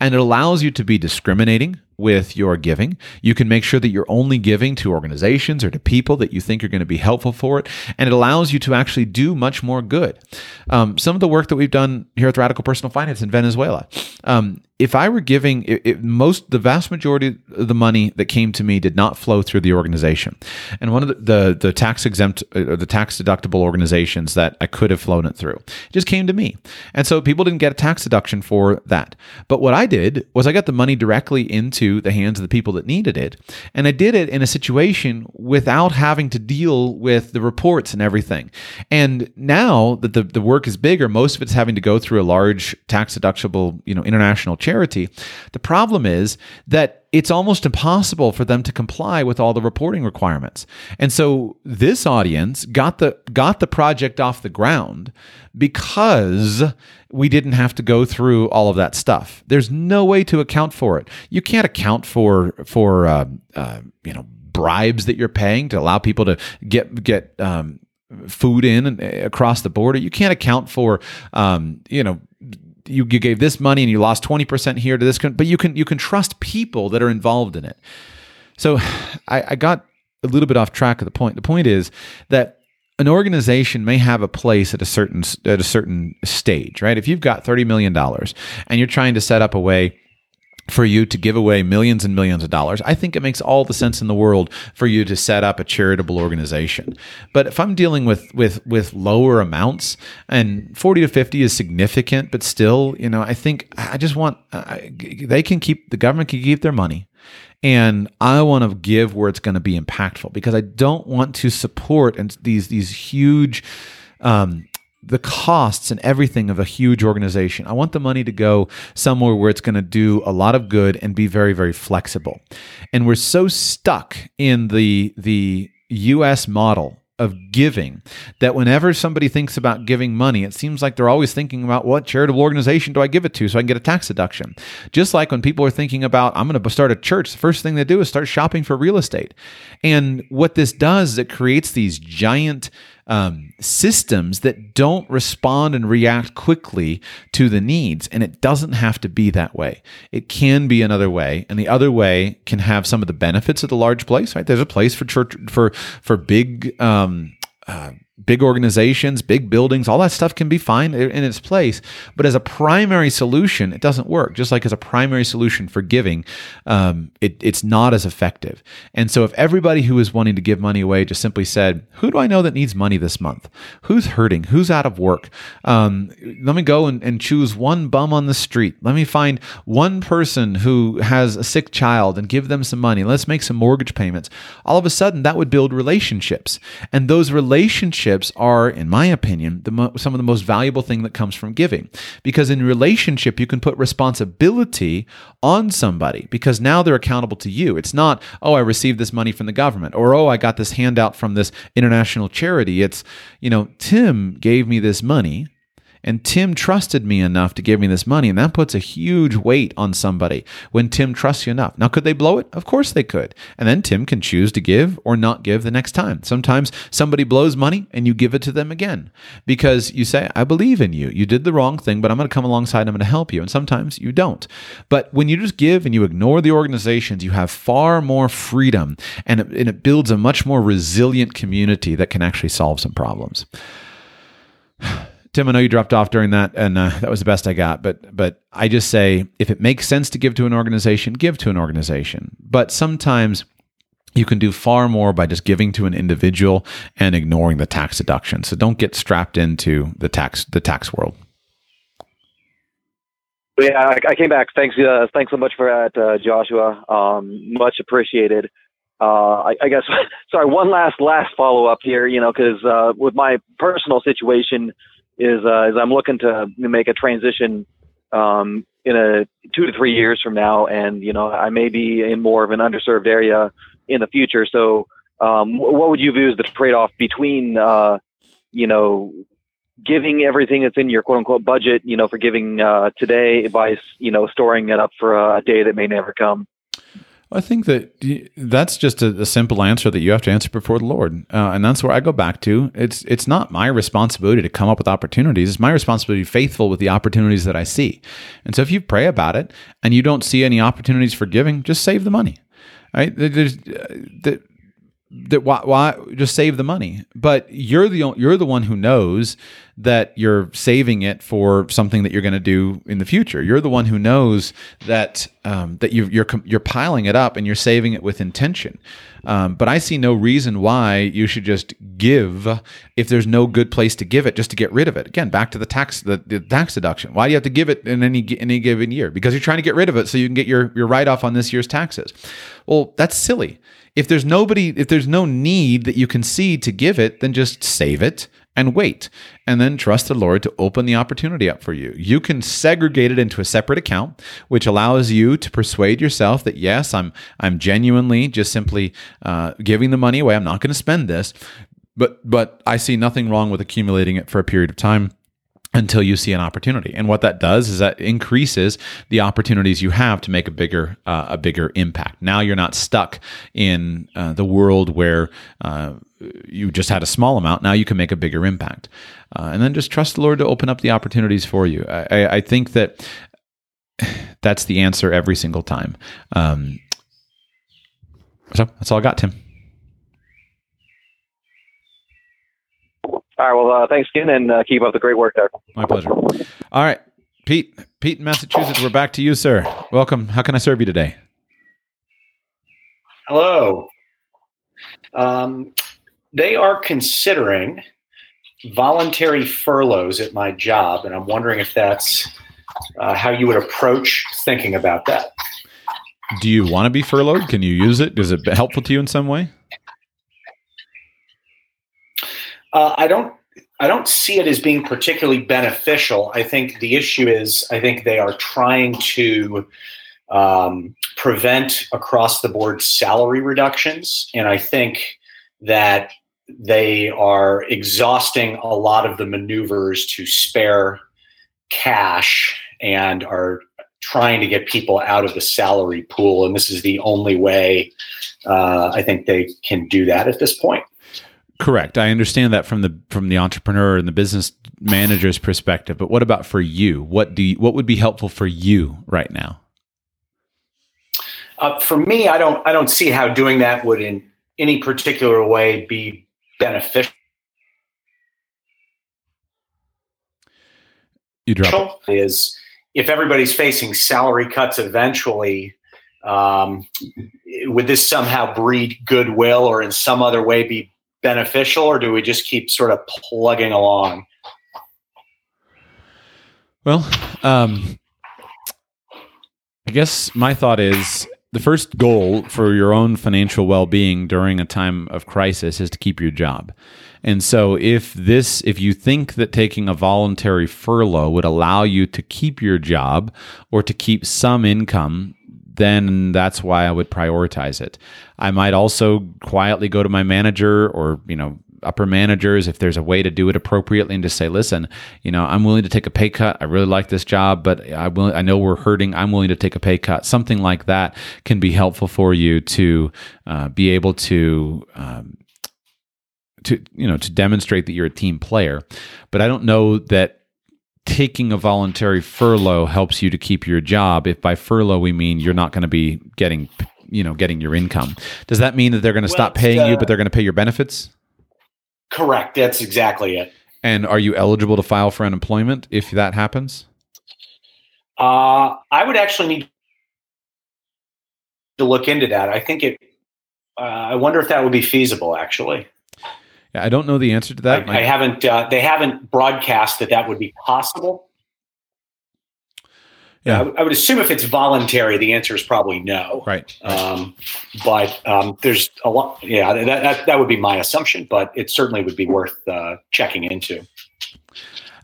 And it allows you to be discriminating with your giving. You can make sure that you're only giving to organizations or to people that you think are going to be helpful for it. And it allows you to actually do much more good. Um, some of the work that we've done here at Radical Personal Finance in Venezuela, um, if I were giving it, it, most, the vast majority of the money that came to me did not flow through the organization. And one of the, the, the tax exempt uh, or the tax deductible organizations that I could have flown it through just came to me. And so people didn't get a tax deduction for that. But what I did was I got the money directly into the hands of the people that needed it. And I did it in a situation without having to deal with the reports and everything. And now that the, the work is bigger, most of it's having to go through a large tax deductible, you know, international charity. The problem is that it's almost impossible for them to comply with all the reporting requirements. And so this audience got the got the project off the ground because we didn't have to go through all of that stuff. There's no way to account for it. You can't account for for uh, uh, you know bribes that you're paying to allow people to get get um, food in across the border. You can't account for um, you know you, you gave this money and you lost 20% here to this but you can you can trust people that are involved in it. So I, I got a little bit off track of the point. The point is that an organization may have a place at a certain at a certain stage right? If you've got 30 million dollars and you're trying to set up a way for you to give away millions and millions of dollars. I think it makes all the sense in the world for you to set up a charitable organization. But if I'm dealing with with with lower amounts and 40 to 50 is significant, but still, you know, I think I just want uh, they can keep the government can keep their money and I want to give where it's going to be impactful because I don't want to support and these these huge um, the costs and everything of a huge organization. I want the money to go somewhere where it's going to do a lot of good and be very very flexible. And we're so stuck in the the US model of giving that whenever somebody thinks about giving money, it seems like they're always thinking about what charitable organization do I give it to so I can get a tax deduction. Just like when people are thinking about, I'm going to start a church, the first thing they do is start shopping for real estate. And what this does is it creates these giant um, systems that don't respond and react quickly to the needs. And it doesn't have to be that way. It can be another way, and the other way can have some of the benefits of the large place. Right? There's a place for church for for big. Um, uh, big organizations, big buildings, all that stuff can be fine in its place. But as a primary solution, it doesn't work. Just like as a primary solution for giving, um, it, it's not as effective. And so if everybody who is wanting to give money away just simply said, who do I know that needs money this month? Who's hurting? Who's out of work? Um, let me go and, and choose one bum on the street. Let me find one person who has a sick child and give them some money. Let's make some mortgage payments. All of a sudden, that would build relationships. And those relationships relationships are, in my opinion, mo- some of the most valuable thing that comes from giving. Because in relationship, you can put responsibility on somebody because now they're accountable to you. It's not, oh, I received this money from the government or, oh, I got this handout from this international charity. It's, you know, Tim gave me this money and Tim trusted me enough to give me this money. And that puts a huge weight on somebody when Tim trusts you enough. Now, could they blow it? Of course they could. And then Tim can choose to give or not give the next time. Sometimes somebody blows money and you give it to them again because you say, I believe in you. You did the wrong thing, but I'm going to come alongside. and I'm going to help you. And sometimes you don't. But when you just give and you ignore the organizations, you have far more freedom and it, and it builds a much more resilient community that can actually solve some problems. Tim, I know you dropped off during that, and uh, that was the best I got. But but I just say if it makes sense to give to an organization, give to an organization. But sometimes you can do far more by just giving to an individual and ignoring the tax deduction. So don't get strapped into the tax the tax world. Yeah, I, came back. Thanks, uh, thanks so much for that, uh, Joshua. Um, much appreciated. Uh, I, I, guess sorry. One last last follow up here. You know, because uh, with my personal situation, is uh, is I'm looking to make a transition um, in a two to three years from now, and you know I may be in more of an underserved area in the future. So, um, what would you view as the trade-off between uh, you know giving everything that's in your quote unquote budget, you know, for giving uh, today by you know storing it up for a day that may never come? I think that that's just a, a simple answer that you have to answer before the Lord, uh, and that's where I go back to. It's it's not my responsibility to come up with opportunities. It's my responsibility to be faithful with the opportunities that I see. And so, if you pray about it and you don't see any opportunities for giving, just save the money. Right? There's uh, that that why, why just save the money but you're the you're the one who knows that you're saving it for something that you're going to do in the future. You're the one who knows that um, that you, you're you're piling it up and you're saving it with intention. Um, but I see no reason why you should just give if there's no good place to give it just to get rid of it. Again back to the tax the, the tax deduction. Why do you have to give it in any any given year? Because you're trying to get rid of it so you can get your your write off on this year's taxes. Well that's silly. If there's nobody if there's no need that you can see to give it then just save it and wait and then trust the lord to open the opportunity up for you. You can segregate it into a separate account which allows you to persuade yourself that yes i'm i'm genuinely just simply uh, giving the money away. I'm not going to spend this but but i see nothing wrong with accumulating it for a period of time until you see an opportunity. And what that does is that increases the opportunities you have to make a bigger uh, a bigger impact. Now you're not stuck in uh, the world where uh, you just had a small amount. Now you can make a bigger impact, uh, and then just trust the Lord to open up the opportunities for you. I, I, think that that's the answer every single time. Um, so that's all I got, Tim. All right. Well, uh, thanks again, and uh, keep up the great work there. My pleasure. All right, Pete. Pete in Massachusetts. We're back to you, sir. Welcome. How can I serve you today? Hello. Um, they are considering voluntary furloughs at my job, and I'm wondering if that's uh, how you would approach thinking about that. Do you want to be furloughed? Can you use it? Is it helpful to you in some way? Uh, I don't. I don't see it as being particularly beneficial. I think the issue is, I think they are trying to um, prevent across the board salary reductions, and I think that they are exhausting a lot of the maneuvers to spare cash and are trying to get people out of the salary pool. And this is the only way uh, I think they can do that at this point. Correct. I understand that from the from the entrepreneur and the business manager's perspective. But what about for you? What do you, what would be helpful for you right now? Uh, for me, I don't I don't see how doing that would in any particular way be beneficial. You drop it. Is if everybody's facing salary cuts eventually, um, would this somehow breed goodwill or in some other way be beneficial, or do we just keep sort of plugging along? Well, um, I guess my thought is the first goal for your own financial well-being during a time of crisis is to keep your job. And so if this if you think that taking a voluntary furlough would allow you to keep your job or to keep some income then that's why I would prioritize it. I might also quietly go to my manager or, you know, upper managers if there's a way to do it appropriately and just say listen you know i'm willing to take a pay cut. I really like this job but i will i know we're hurting. I'm willing to take a pay cut. Something like that can be helpful for you to uh, be able to um, to you know to demonstrate that you're a team player. But i don't know that taking a voluntary furlough helps you to keep your job if by furlough we mean you're not going to be getting you know getting your income does that mean that they're going to Well, stop paying you uh, but they're going to pay your benefits Correct. That's exactly it. and are you eligible to file for unemployment if that happens Uh, I would actually need to look into that. I think it. Uh, I wonder if that would be feasible. Actually, i don't know the answer to that I, I haven't. Uh, they haven't broadcast that that would be possible. Yeah. I, would- I would assume if it's voluntary, the answer is probably no. right Um, but um, there's a lot. Yeah, that, that that would be my assumption. But it certainly would be worth uh, checking into.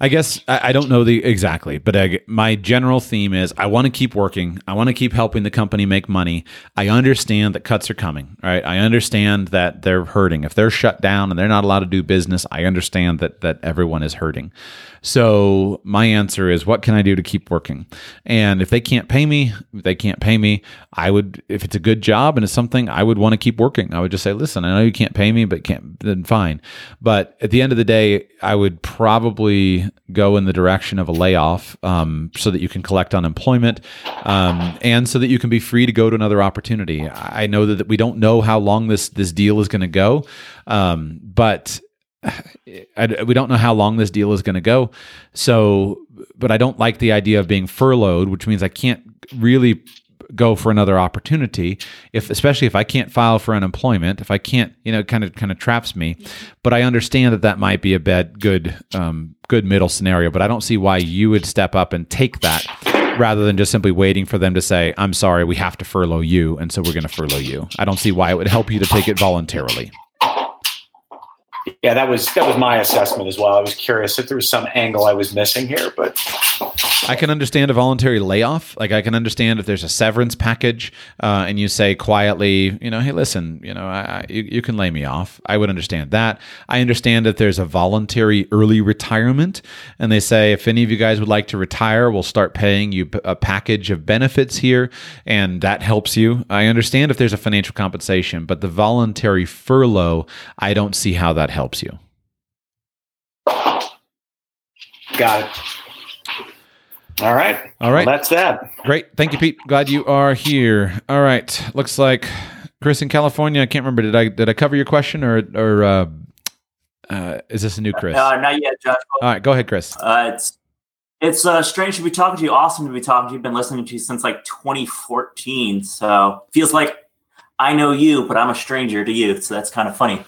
I guess I, I don't know the exactly, but I, my general theme is I want to keep working. I want to keep helping the company make money. I understand that cuts are coming, right? I understand that they're hurting. If they're shut down and they're not allowed to do business, I understand that that everyone is hurting. So my answer is, what can I do to keep working? And if they can't pay me, they can't pay me. I would, if it's a good job and it's something I would want to keep working, I would just say, listen, I know you can't pay me, but can't then fine. But at the end of the day, I would probably go in the direction of a layoff um, so that you can collect unemployment um, and so that you can be free to go to another opportunity. I know that we don't know how long this this deal is going to go, um, but I, we don't know how long this deal is going to go. So, but I don't like the idea of being furloughed, which means I can't really go for another opportunity if especially if I can't file for unemployment if I can't you know kind of kind of traps me but I understand that that might be a bad good um, good middle scenario but I don't see why you would step up and take that rather than just simply waiting for them to say I'm sorry we have to furlough you and so we're going to furlough you. I don't see why it would help you to take it voluntarily yeah, that was that was my assessment as well. I was curious if there was some angle I was missing here, but I can understand a voluntary layoff. Like I can understand if there's a severance package, uh, and you say quietly, you know, hey, listen, you know, I, I, you, you can lay me off. I would understand that. I understand that there's a voluntary early retirement, and they say if any of you guys would like to retire, we'll start paying you a package of benefits here, and that helps you. I understand if there's a financial compensation, but the voluntary furlough, I don't see how that helps you. Got it. All right. All right. Well, that's that. Great. Thank you, Pete. Glad you are here. All right. Looks like Chris in California. I can't remember. Did I did I cover your question or or uh, uh, is this a new Chris? Uh, not yet, Josh. All right. Go ahead, Chris. Uh, it's it's uh, strange to be talking to you. Awesome to be talking to you. Been listening to you since like 2014. So feels like I know you, but I'm a stranger to you. So that's kind of funny.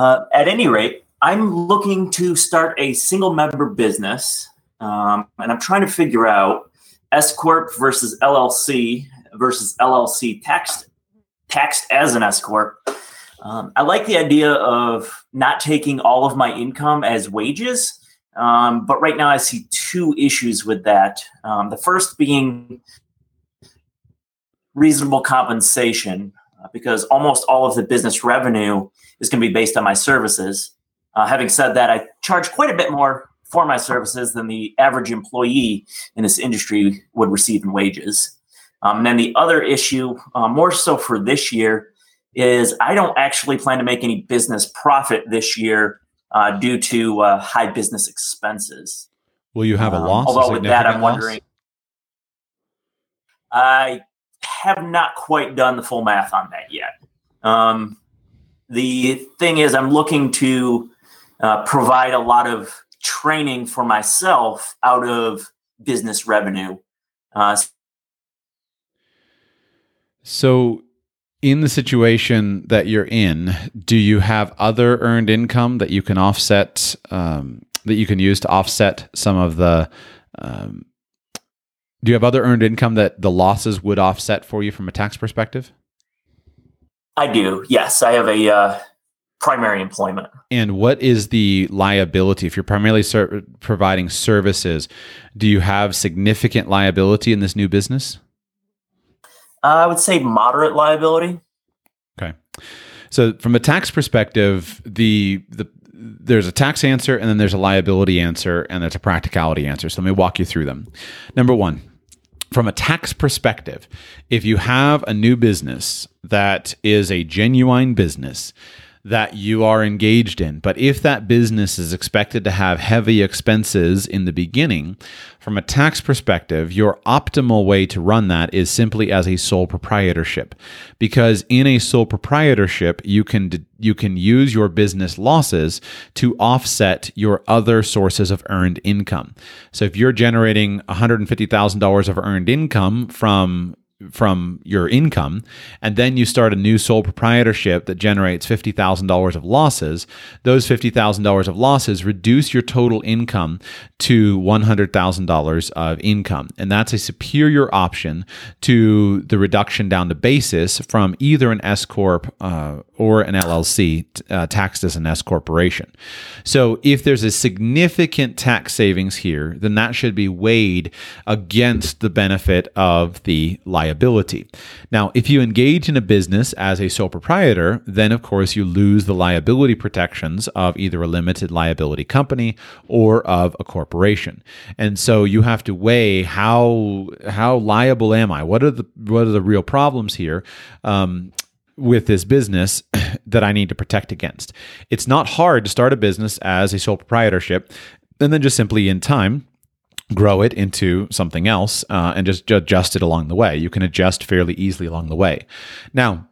Uh, at any rate, I'm looking to start a single member business, um, and I'm trying to figure out S corp versus LLC versus LLC taxed taxed as an S corp. Um, I like the idea of not taking all of my income as wages, um, but right now I see two issues with that. Um, the first being reasonable compensation, uh, because almost all of the business revenue is going to be based on my services. Uh, having said that, I charge quite a bit more for my services than the average employee in this industry would receive in wages. Um, and then the other issue, uh, more so for this year, is I don't actually plan to make any business profit this year uh, due to uh, high business expenses. Will you have a Um, loss? a although with that, I'm loss? wondering. I have not quite done the full math on that yet. Um, the thing is, I'm looking to uh, provide a lot of training for myself out of business revenue. Uh, So, in the situation that you're in, do you have other earned income that you can offset, um, that you can use to offset some of the? Um, do you have other earned income that the losses would offset for you from a tax perspective? I do. Yes, I have a uh, primary employment. And what is the liability if you're primarily ser- providing services? Do you have significant liability in this new business? Uh, I would say moderate liability. Okay. So from a tax perspective, the the there's a tax answer and then there's a liability answer and there's a practicality answer. So let me walk you through them. Number 1, from a tax perspective, if you have a new business that is a genuine business that you are engaged in, but if that business is expected to have heavy expenses in the beginning, from a tax perspective, your optimal way to run that is simply as a sole proprietorship. Because in a sole proprietorship, you can you can use your business losses to offset your other sources of earned income. So if you're generating $150,000 of earned income from from your income, and then you start a new sole proprietorship that generates fifty thousand dollars of losses, those fifty thousand dollars of losses reduce your total income to one hundred thousand dollars of income, and that's a superior option to the reduction down to basis from either an S corp uh, or an LLC uh, taxed as an S corporation. So if there's a significant tax savings here, then that should be weighed against the benefit of the liability. Now, if you engage in a business as a sole proprietor, then of course you lose the liability protections of either a limited liability company or of a corporation. And so you have to weigh how how liable am I? What are the what are the real problems here? Um, with this business that I need to protect against. It's not hard to start a business as a sole proprietorship and then just simply in time grow it into something else uh, and just adjust it along the way. You can adjust fairly easily along the way. Now,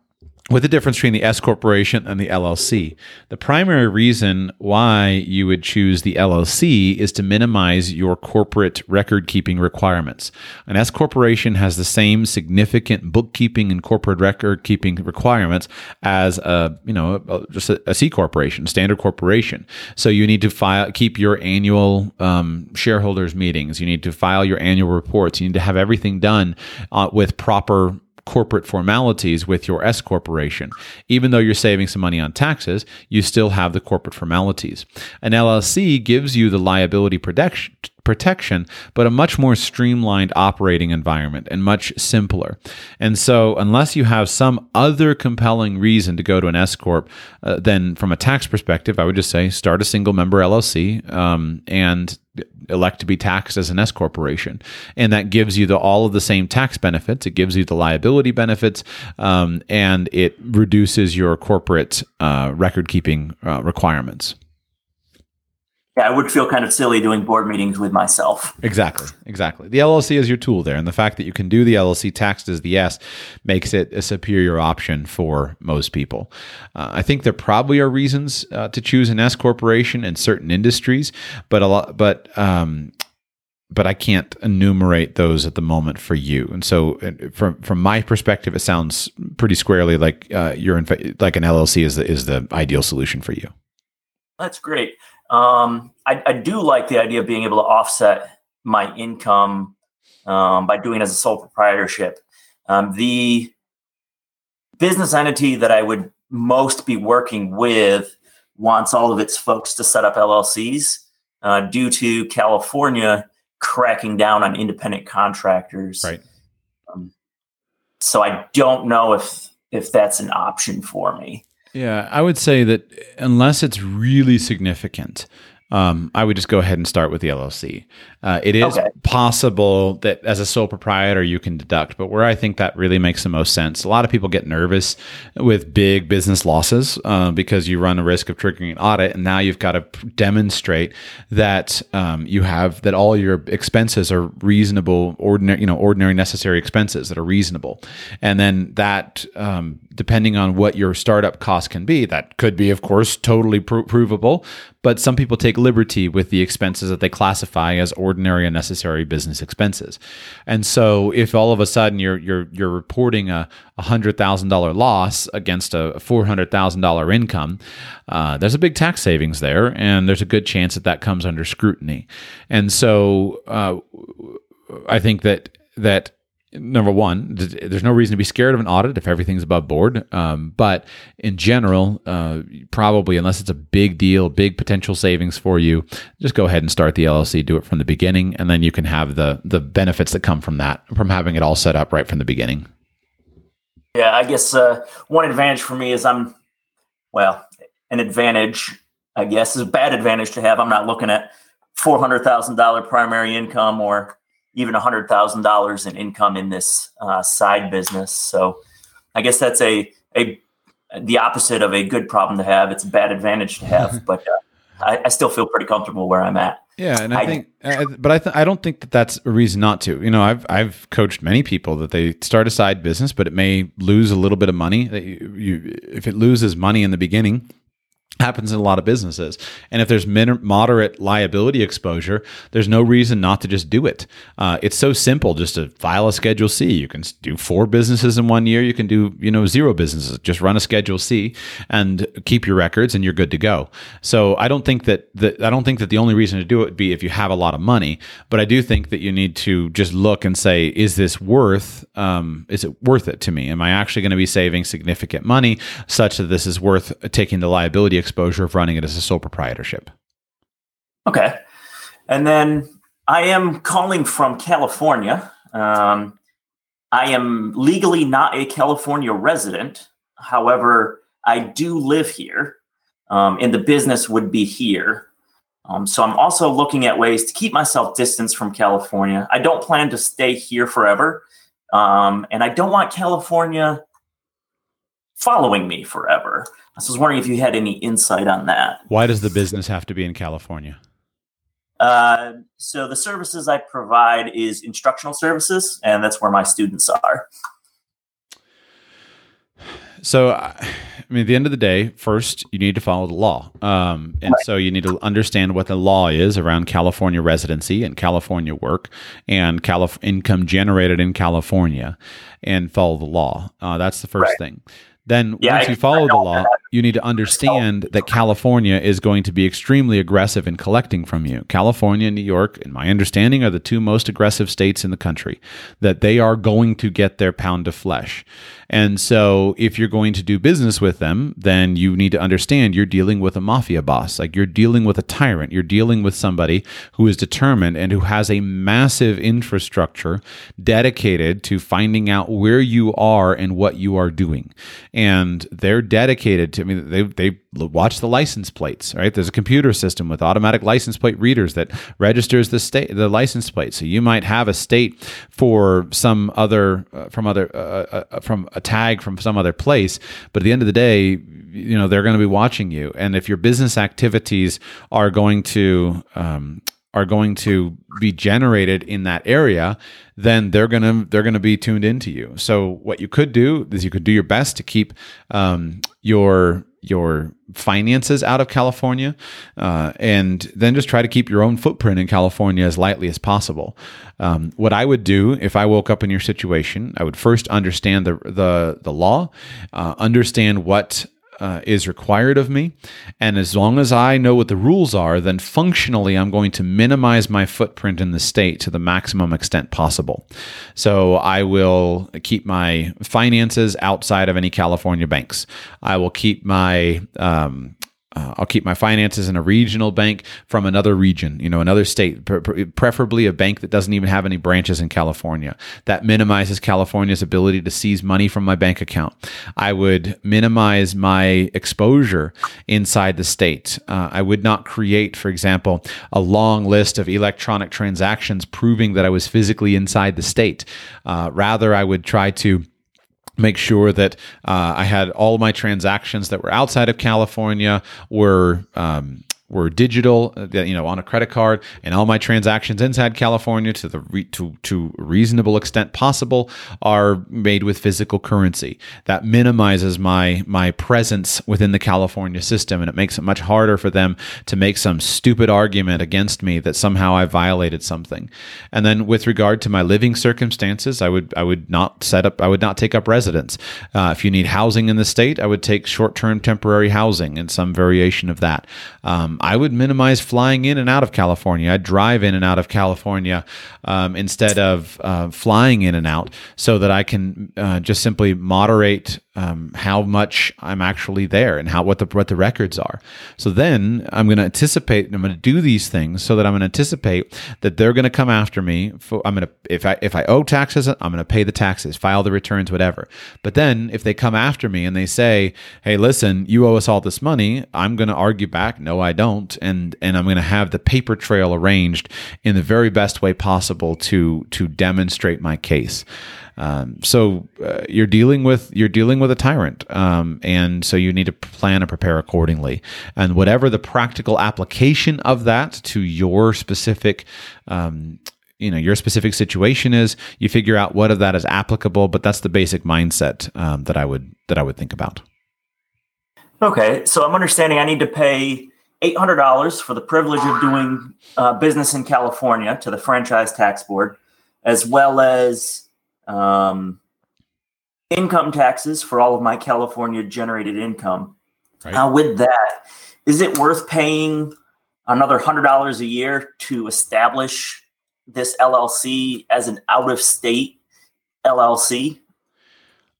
with the difference between the S corporation and the LLC. The primary reason why you would choose the LLC is to minimize your corporate record keeping requirements. An S corporation has the same significant bookkeeping and corporate record keeping requirements as a, you know, just a, a C corporation, standard corporation. So you need to file, keep your annual um, shareholders meetings. You need to file your annual reports. You need to have everything done uh, with proper corporate formalities with your S corporation. Even though you're saving some money on taxes, you still have the corporate formalities. An LLC gives you the liability protection protection, but a much more streamlined operating environment and much simpler. And so, unless you have some other compelling reason to go to an S corp, uh, then from a tax perspective, I would just say start a single member LLC um, and elect to be taxed as an S corporation, and that gives you the, all of the same tax benefits. It gives you the liability benefits, um, and it reduces your corporate uh, record keeping uh, requirements yeah, I would feel kind of silly doing board meetings with myself. Exactly, exactly. The LLC is your tool there, and the fact that you can do the LLC taxed as the S makes it a superior option for most people. Uh, I think there probably are reasons uh, to choose an S corporation in certain industries, but a lot, but um, but I can't enumerate those at the moment for you. And so, uh, from from my perspective, it sounds pretty squarely like uh, you're in, like an LLC is the is the ideal solution for you. That's great. Um, I, I, do like the idea of being able to offset my income um, by doing as a sole proprietorship. Um, the business entity that I would most be working with wants all of its folks to set up LLCs uh, due to California cracking down on independent contractors. Right. Um, so I don't know if if that's an option for me. Yeah, I would say that unless it's really significant, um, I would just go ahead and start with the LLC. Uh, it is okay. possible that as a sole proprietor you can deduct, but where I think that really makes the most sense, a lot of people get nervous with big business losses uh, because you run a risk of triggering an audit, and now you've got to demonstrate that um, you have that all your expenses are reasonable, ordinary, you know, ordinary necessary expenses that are reasonable, and then that. Um, depending on what your startup cost can be, that could be, of course, totally pro- provable. But some people take liberty with the expenses that they classify as ordinary and necessary business expenses. And so if all of a sudden you're you're you're reporting a hundred thousand dollar loss against a four hundred thousand dollar income, uh, there's a big tax savings there, and there's a good chance that that comes under scrutiny. And so uh, I think that that number one, there's no reason to be scared of an audit if everything's above board. Um, but in general, uh, probably unless it's a big deal, big potential savings for you, just go ahead and start the LLC. Do it from the beginning, and then you can have the the benefits that come from that from having it all set up right from the beginning. Yeah, I guess uh, one advantage for me is I'm well, an advantage, I guess, is a bad advantage to have. I'm not looking at four hundred thousand dollar primary income or even $100,000 in income in this uh, side business. So I guess that's a, a, the opposite of a good problem to have. It's a bad advantage to have, but uh, I, I, still feel pretty comfortable where I'm at. Yeah, and I, I think, I, but I th- I don't think that that's a reason not to. You know, I've I've coached many people that they start a side business, but it may lose a little bit of money. You, you if it loses money in the beginning, happens in a lot of businesses. And if there's min- moderate liability exposure, there's no reason not to just do it. Uh, it's so simple just to file a Schedule C. You can do four businesses in one year. You can do you know zero businesses. Just run a Schedule C and keep your records, and you're good to go. So I don't think that that I don't think that the only reason to do it would be if you have a lot of money. But I do think that you need to just look and say, is this worth? Um, is it worth it to me? Am I actually going to be saving significant money such that this is worth taking the liability? Exposure of running it as a sole proprietorship. Okay. And then I am calling from California. Um, I am legally not a California resident. However, I do live here, um, and the business would be here. Um, so I'm also looking at ways to keep myself distanced from California. I don't plan to stay here forever, um, and I don't want California following me forever. I was wondering if you had any insight on that. Why does the business have to be in California? Uh, so the services I provide is instructional services, and that's where my students are. So, I mean, at the end of the day, first you need to follow the law, um, and right. so you need to understand what the law is around California residency and California work and Calif- income generated in California, and follow the law. Uh, that's the first right. thing. Then yeah, once you follow the law, you need to understand that California is going to be extremely aggressive in collecting from you. California and New York, in my understanding, are the two most aggressive states in the country, that they are going to get their pound of flesh. And so, if you're going to do business with them, then you need to understand you're dealing with a mafia boss. Like you're dealing with a tyrant. You're dealing with somebody who is determined and who has a massive infrastructure dedicated to finding out where you are and what you are doing. And they're dedicated to, I mean, they, they watch the license plates, right? There's a computer system with automatic license plate readers that registers the state, the license plate. So you might have a state for some other, uh, from other, uh, uh, uh from a tag from some other place. But at the end of the day, you know they're going to be watching you, and if your business activities are going to um, are going to be generated in that area, then they're gonna they're gonna be tuned into you. So what you could do is you could do your best to keep um, your your finances out of California, uh, and then just try to keep your own footprint in California as lightly as possible. Um, what I would do if I woke up in your situation, I would first understand the the the law, uh, understand what uh, is required of me. And as long as I know what the rules are, then functionally I'm going to minimize my footprint in the state to the maximum extent possible. So I will keep my finances outside of any California banks. I will keep my um, uh, I'll keep my finances in a regional bank from another region, you know, another state, preferably a bank that doesn't even have any branches in California. That minimizes California's ability to seize money from my bank account. I would minimize my exposure inside the state. Uh, I would not create, for example, a long list of electronic transactions proving that I was physically inside the state. Uh, rather, I would try to make sure that uh, I had all my transactions that were outside of California were um, were digital, uh, you know, on a credit card, and all my transactions inside California, to the re- to to reasonable extent possible, are made with physical currency. That minimizes my my presence within the California system, and it makes it much harder for them to make some stupid argument against me that somehow I violated something. And then, with regard to my living circumstances, I would I would not set up, I would not take up residence. Uh, if you need housing in the state, I would take short term temporary housing and some variation of that. Um, I would minimize flying in and out of California. I'd drive in and out of California um, instead of uh, flying in and out so that I can uh, just simply moderate um, how much I'm actually there and how what the what the records are. So then I'm going to anticipate. I'm going to do these things so that I'm going to anticipate that they're going to come after me. For, I'm going to if I if I owe taxes, I'm going to pay the taxes, file the returns, whatever. But then if they come after me and they say, "Hey, listen, you owe us all this money," I'm going to argue back, "No, I don't," and and I'm going to have the paper trail arranged in the very best way possible to to demonstrate my case. Um, so uh, you're dealing with you're dealing with a tyrant, um, and so you need to plan and prepare accordingly. And whatever the practical application of that to your specific um, you know your specific situation is you figure out what of that is applicable but that's the basic mindset um, that i would that i would think about Okay, so I'm understanding I need to pay $800 for the privilege of doing uh, business in California to the Franchise Tax Board, as well as um, income taxes for all of my California generated income. Right. Uh, with that, is it worth paying another $100 a year to establish this LLC as an out of state LLC?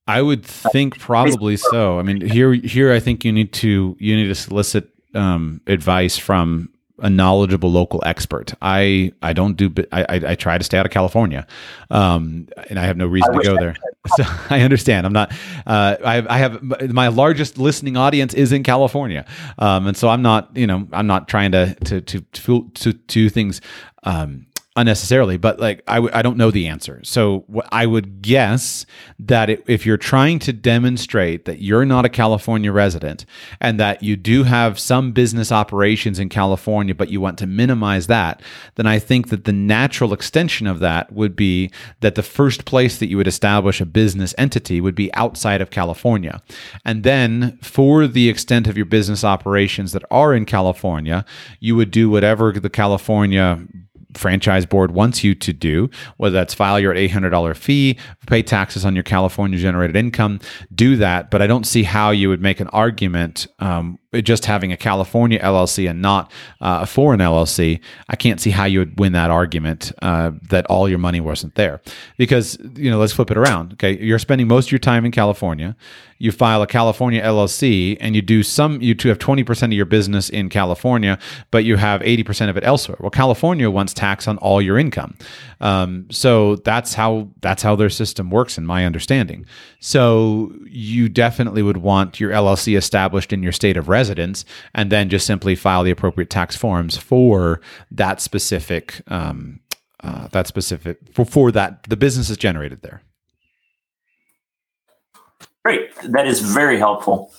I would think probably so. I mean, here, here, I think you need to you need to solicit um, advice from a knowledgeable local expert. I I don't do. I I, I try to stay out of California, um, and I have no reason to go there. So I understand. I'm not. Uh, I have, I have my largest listening audience is in California, um, and so I'm not. You know, I'm not trying to to to to, to do things. Um, unnecessarily but like I w- I don't know the answer. So what i would guess that it, if you're trying to demonstrate that you're not a california resident and that you do have some business operations in california but you want to minimize that then i think that the natural extension of that would be that the first place that you would establish a business entity would be outside of california. And then for the extent of your business operations that are in california you would do whatever the california franchise board wants you to do, whether that's file your $800 fee, pay taxes on your California generated income, do that. But I don't see how you would make an argument um, just having a California LLC and not uh, a foreign LLC. I can't see how you would win that argument uh, that all your money wasn't there. Because, you know, let's flip it around. Okay. You're spending most of your time in California. You file a California LLC and you do some, you have 20% of your business in California, but you have 80% of it elsewhere. Well, California wants tax on all your income. Um, so that's how, that's how their system works in my understanding. So you definitely would want your LLC established in your state of residence and then just simply file the appropriate tax forms for that specific, um, uh, that specific, for, for that, the business is generated there. Great. That is very helpful.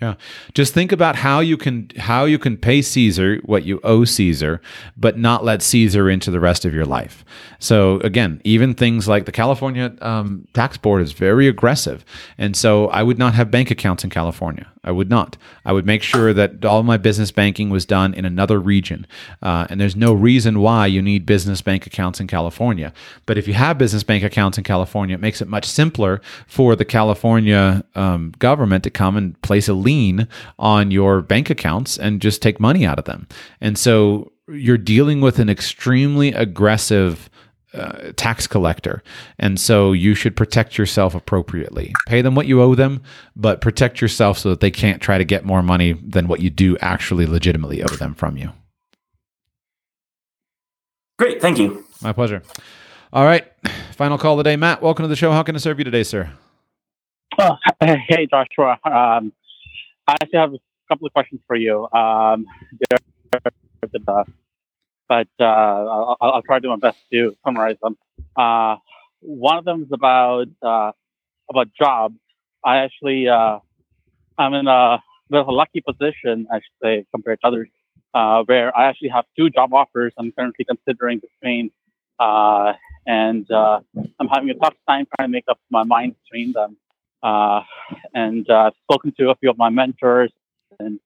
Yeah. Just think about how you can how you can pay Caesar what you owe Caesar, but not let Caesar into the rest of your life. So again, even things like the California um, tax board is very aggressive, and so I would not have bank accounts in California. I would not. I would make sure that all my business banking was done in another region, uh, and there's no reason why you need business bank accounts in California. But if you have business bank accounts in California, it makes it much simpler for the California um, government to come and place a lien on your bank accounts and just take money out of them. And so you're dealing with an extremely aggressive uh, tax collector. And so you should protect yourself appropriately. Pay them what you owe them, but protect yourself so that they can't try to get more money than what you do actually legitimately owe them from you. Great. Thank you. My pleasure. All right. Final call of the day. Matt, welcome to the show. How can I serve you today, sir? Oh, hey, Joshua. Um, I actually have a couple of questions for you. Um, they're, uh, but uh, I'll, I'll try to do my best to summarize them. Uh, one of them is about uh, about jobs. I actually uh, I'm in a bit of a lucky position, I should say, compared to others, uh, where I actually have two job offers. I'm currently considering between, uh, and I'm having a tough time trying to make up my mind between them. And I've spoken to a few of my mentors and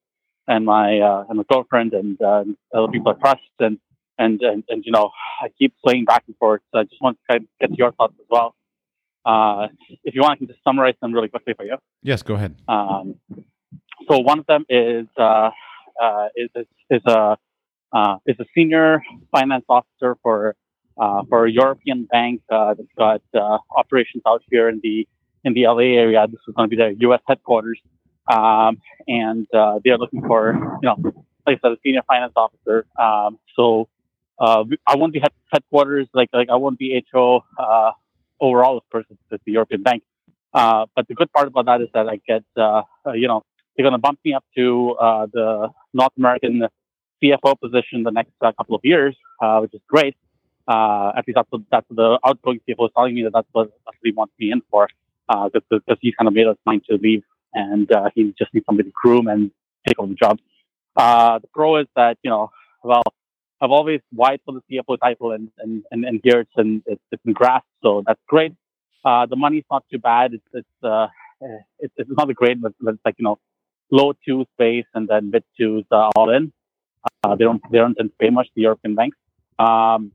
and my uh, and my girlfriend and uh, other people I trust and, and and and you know I keep swaying back and forth. So I just want to kind of get your thoughts as well. Uh, if you want, I can just summarize them really quickly for you. Yes, go ahead. Um, so one of them is uh, uh, is is, is a uh, is a senior finance officer for uh, for a European bank uh, that's got uh, operations out here in the in the LA area. This is going to be their U.S. headquarters, um, and uh, they are looking for you know, like I said, a senior finance officer. Um, so uh, I won't be head- headquarters like like I won't be HO uh, overall, of course, it's, the European bank. Uh, but the good part about that is that I get uh, uh, you know they're going to bump me up to uh, the North American CFO position the next couple of years, which is great. At least that's what, that's what the outgoing CFO is telling me that that's what, that's what he wants me in for because uh, he kind of made us mind to leave and he just needs somebody to groom and take over the job. The pro is that, you know, well, I've always vied for the CFO title and, and, and, and here it's in, it's, it's in grass, so that's great. Uh, the money's not too bad. It's, it's, uh, it's, it's not great, but, but it's like, you know, low two space and then mid twos uh, all in. Uh, they don't they don't tend to pay much the European banks. Um,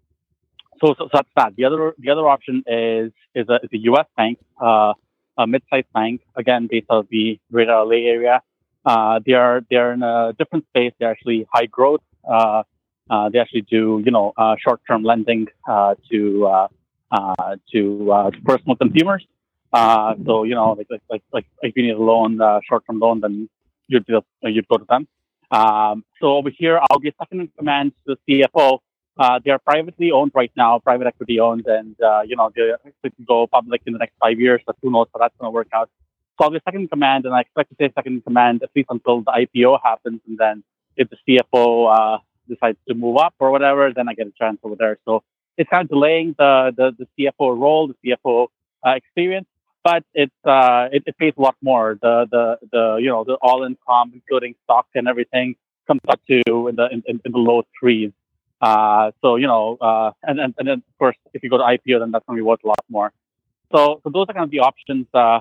so, so, so that's that. The other the other option is is a, is a U.S. bank, uh, a mid-sized bank, again based out of the Greater LA area. Uh, they are they are in a different space. They're actually high growth. Uh, uh, they actually do you know uh, short-term lending uh, to uh, uh, to, uh, to personal consumers. So you know like like like, if you need a loan, short-term loan, then you'd just, you'd go to them. Um, so over here, I'll be second in command to the CFO. They are privately owned right now, private equity owned, and you know they're expected to go public in the next five years. But who knows how that's going to work out? So I'll be second in command, and I expect to stay second in command at least until the IPO happens, and then if the CFO decides to move up or whatever, then I get a chance over there. So it's kind of delaying the the, the CFO role, the CFO uh, experience, but it's uh, it, it pays a lot more. The the the you know the all income, including stock and everything, comes up to in the in, in the low threes. Uh, so you know, uh, and, and and then of course, if you go to IPO, then that's going to be worth a lot more. So so those are kind of the options. Uh,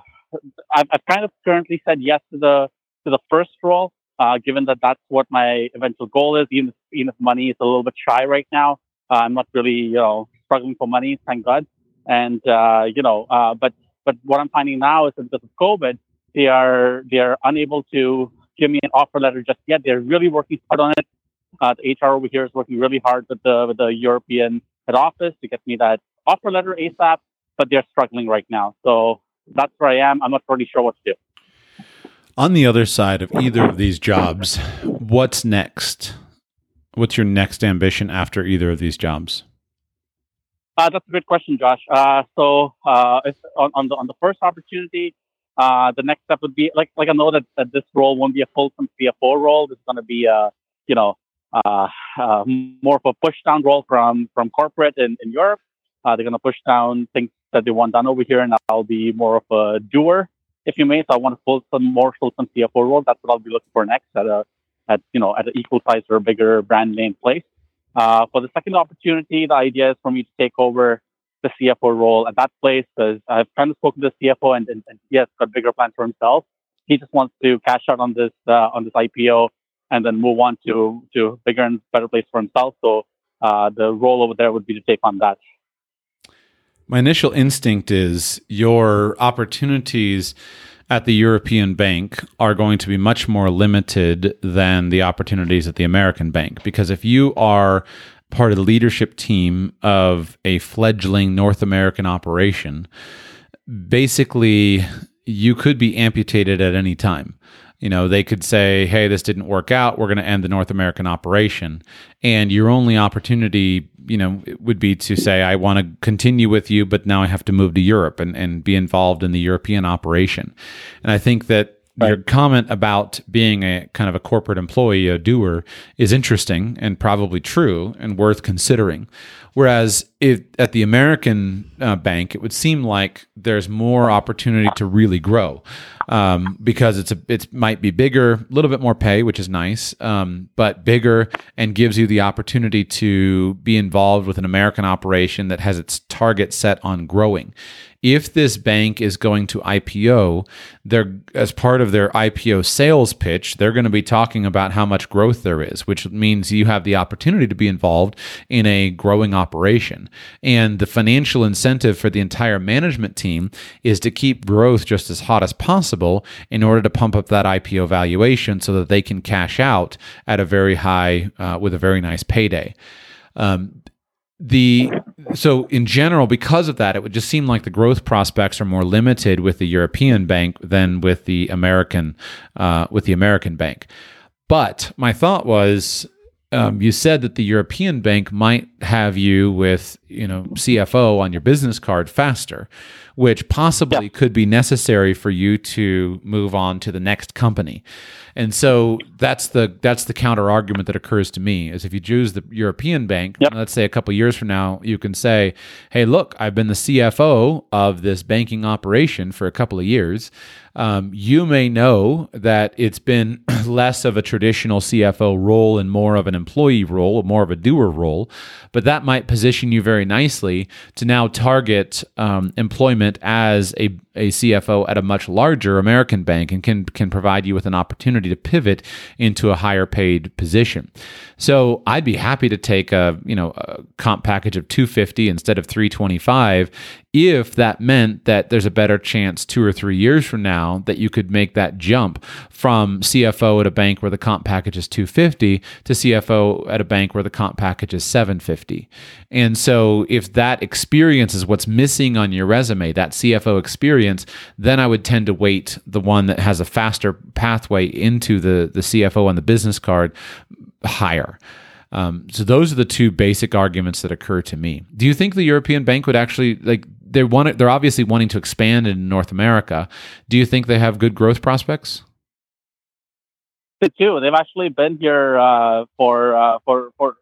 I've, I've kind of currently said yes to the to the first role, uh, given that that's what my eventual goal is. Even if, even if money is a little bit shy right now, uh, I'm not really you know struggling for money, thank God. And uh, you know, uh, but but what I'm finding now is that because of COVID, they are they are unable to give me an offer letter just yet. They're really working hard on it. Uh, the HR over here is working really hard with the with the European head office to get me that offer letter ASAP, but they're struggling right now. So that's where I am. I'm not really sure what to do. On the other side of either of these jobs, what's next? What's your next ambition after either of these jobs? Uh, that's a good question, Josh. Uh, so uh, on, on, the on the first opportunity, uh, the next step would be like like I know that, that this role won't be a full time CFO role. This is going to be a you know uh, uh, more of a push down role from from corporate in, in Europe. They're going to push down things that they want done over here, and I'll be more of a doer, if you may. So I want to pull some more full some CFO role. That's what I'll be looking for next at a at you know at an equal size or a bigger brand name place. Uh, for the second opportunity, the idea is for me to take over the CFO role at that place because I've kind of spoken to the CFO and, and, and he has got bigger plans for himself. He just wants to cash out on this uh, on this IPO and then move on to to bigger and better place for himself. So uh, the role over there would be to take on that. My initial instinct is your opportunities at the European bank are going to be much more limited than the opportunities at the American bank. Because if you are part of the leadership team of a fledgling North American operation, basically you could be amputated at any time you know, they could say, hey, this didn't work out. We're going to end the North American operation. And your only opportunity, you know, would be to say, I want to continue with you, but now I have to move to Europe and, and be involved in the European operation. And I think that Right. Your comment about being a kind of a corporate employee, a doer, is interesting and probably true and worth considering. Whereas it, at the American uh, bank, it would seem like there's more opportunity to really grow um, because it's a it might be bigger, a little bit more pay, which is nice, um, but bigger and gives you the opportunity to be involved with an American operation that has its target set on growing if this bank is going to IPO, they're as part of their IPO sales pitch, they're going to be talking about how much growth there is, which means you have the opportunity to be involved in a growing operation. And the financial incentive for the entire management team is to keep growth just as hot as possible in order to pump up that IPO valuation so that they can cash out at a very high uh, with a very nice payday. Um, the so in general because of that it would just seem like the growth prospects are more limited with the european bank than with the american uh, with the american bank but my thought was um, you said that the european bank might have you with you know cfo on your business card faster which possibly yeah. could be necessary for you to move on to the next company and so that's the that's the counter argument that occurs to me is if you choose the European bank, yep. let's say a couple years from now, you can say, "Hey, look, I've been the CFO of this banking operation for a couple of years." Um, you may know that it's been less of a traditional CFO role and more of an employee role, more of a doer role, but that might position you very nicely to now target um, employment as a a CFO at a much larger American bank and can can provide you with an opportunity to pivot into a higher paid position. So I'd be happy to take a you know a comp package of 250 instead of 325 if that meant that there's a better chance two or three years from now that you could make that jump from CFO at a bank where the comp package is 250 to CFO at a bank where the comp package is 750. And so if that experience is what's missing on your resume, that CFO experience, then I would tend to weight the one that has a faster pathway into the, the CFO on the business card higher. Um, so those are the two basic arguments that occur to me. Do you think the European bank would actually like they want they're obviously wanting to expand in North America. Do you think they have good growth prospects? They do. They've actually been here uh, for uh, for for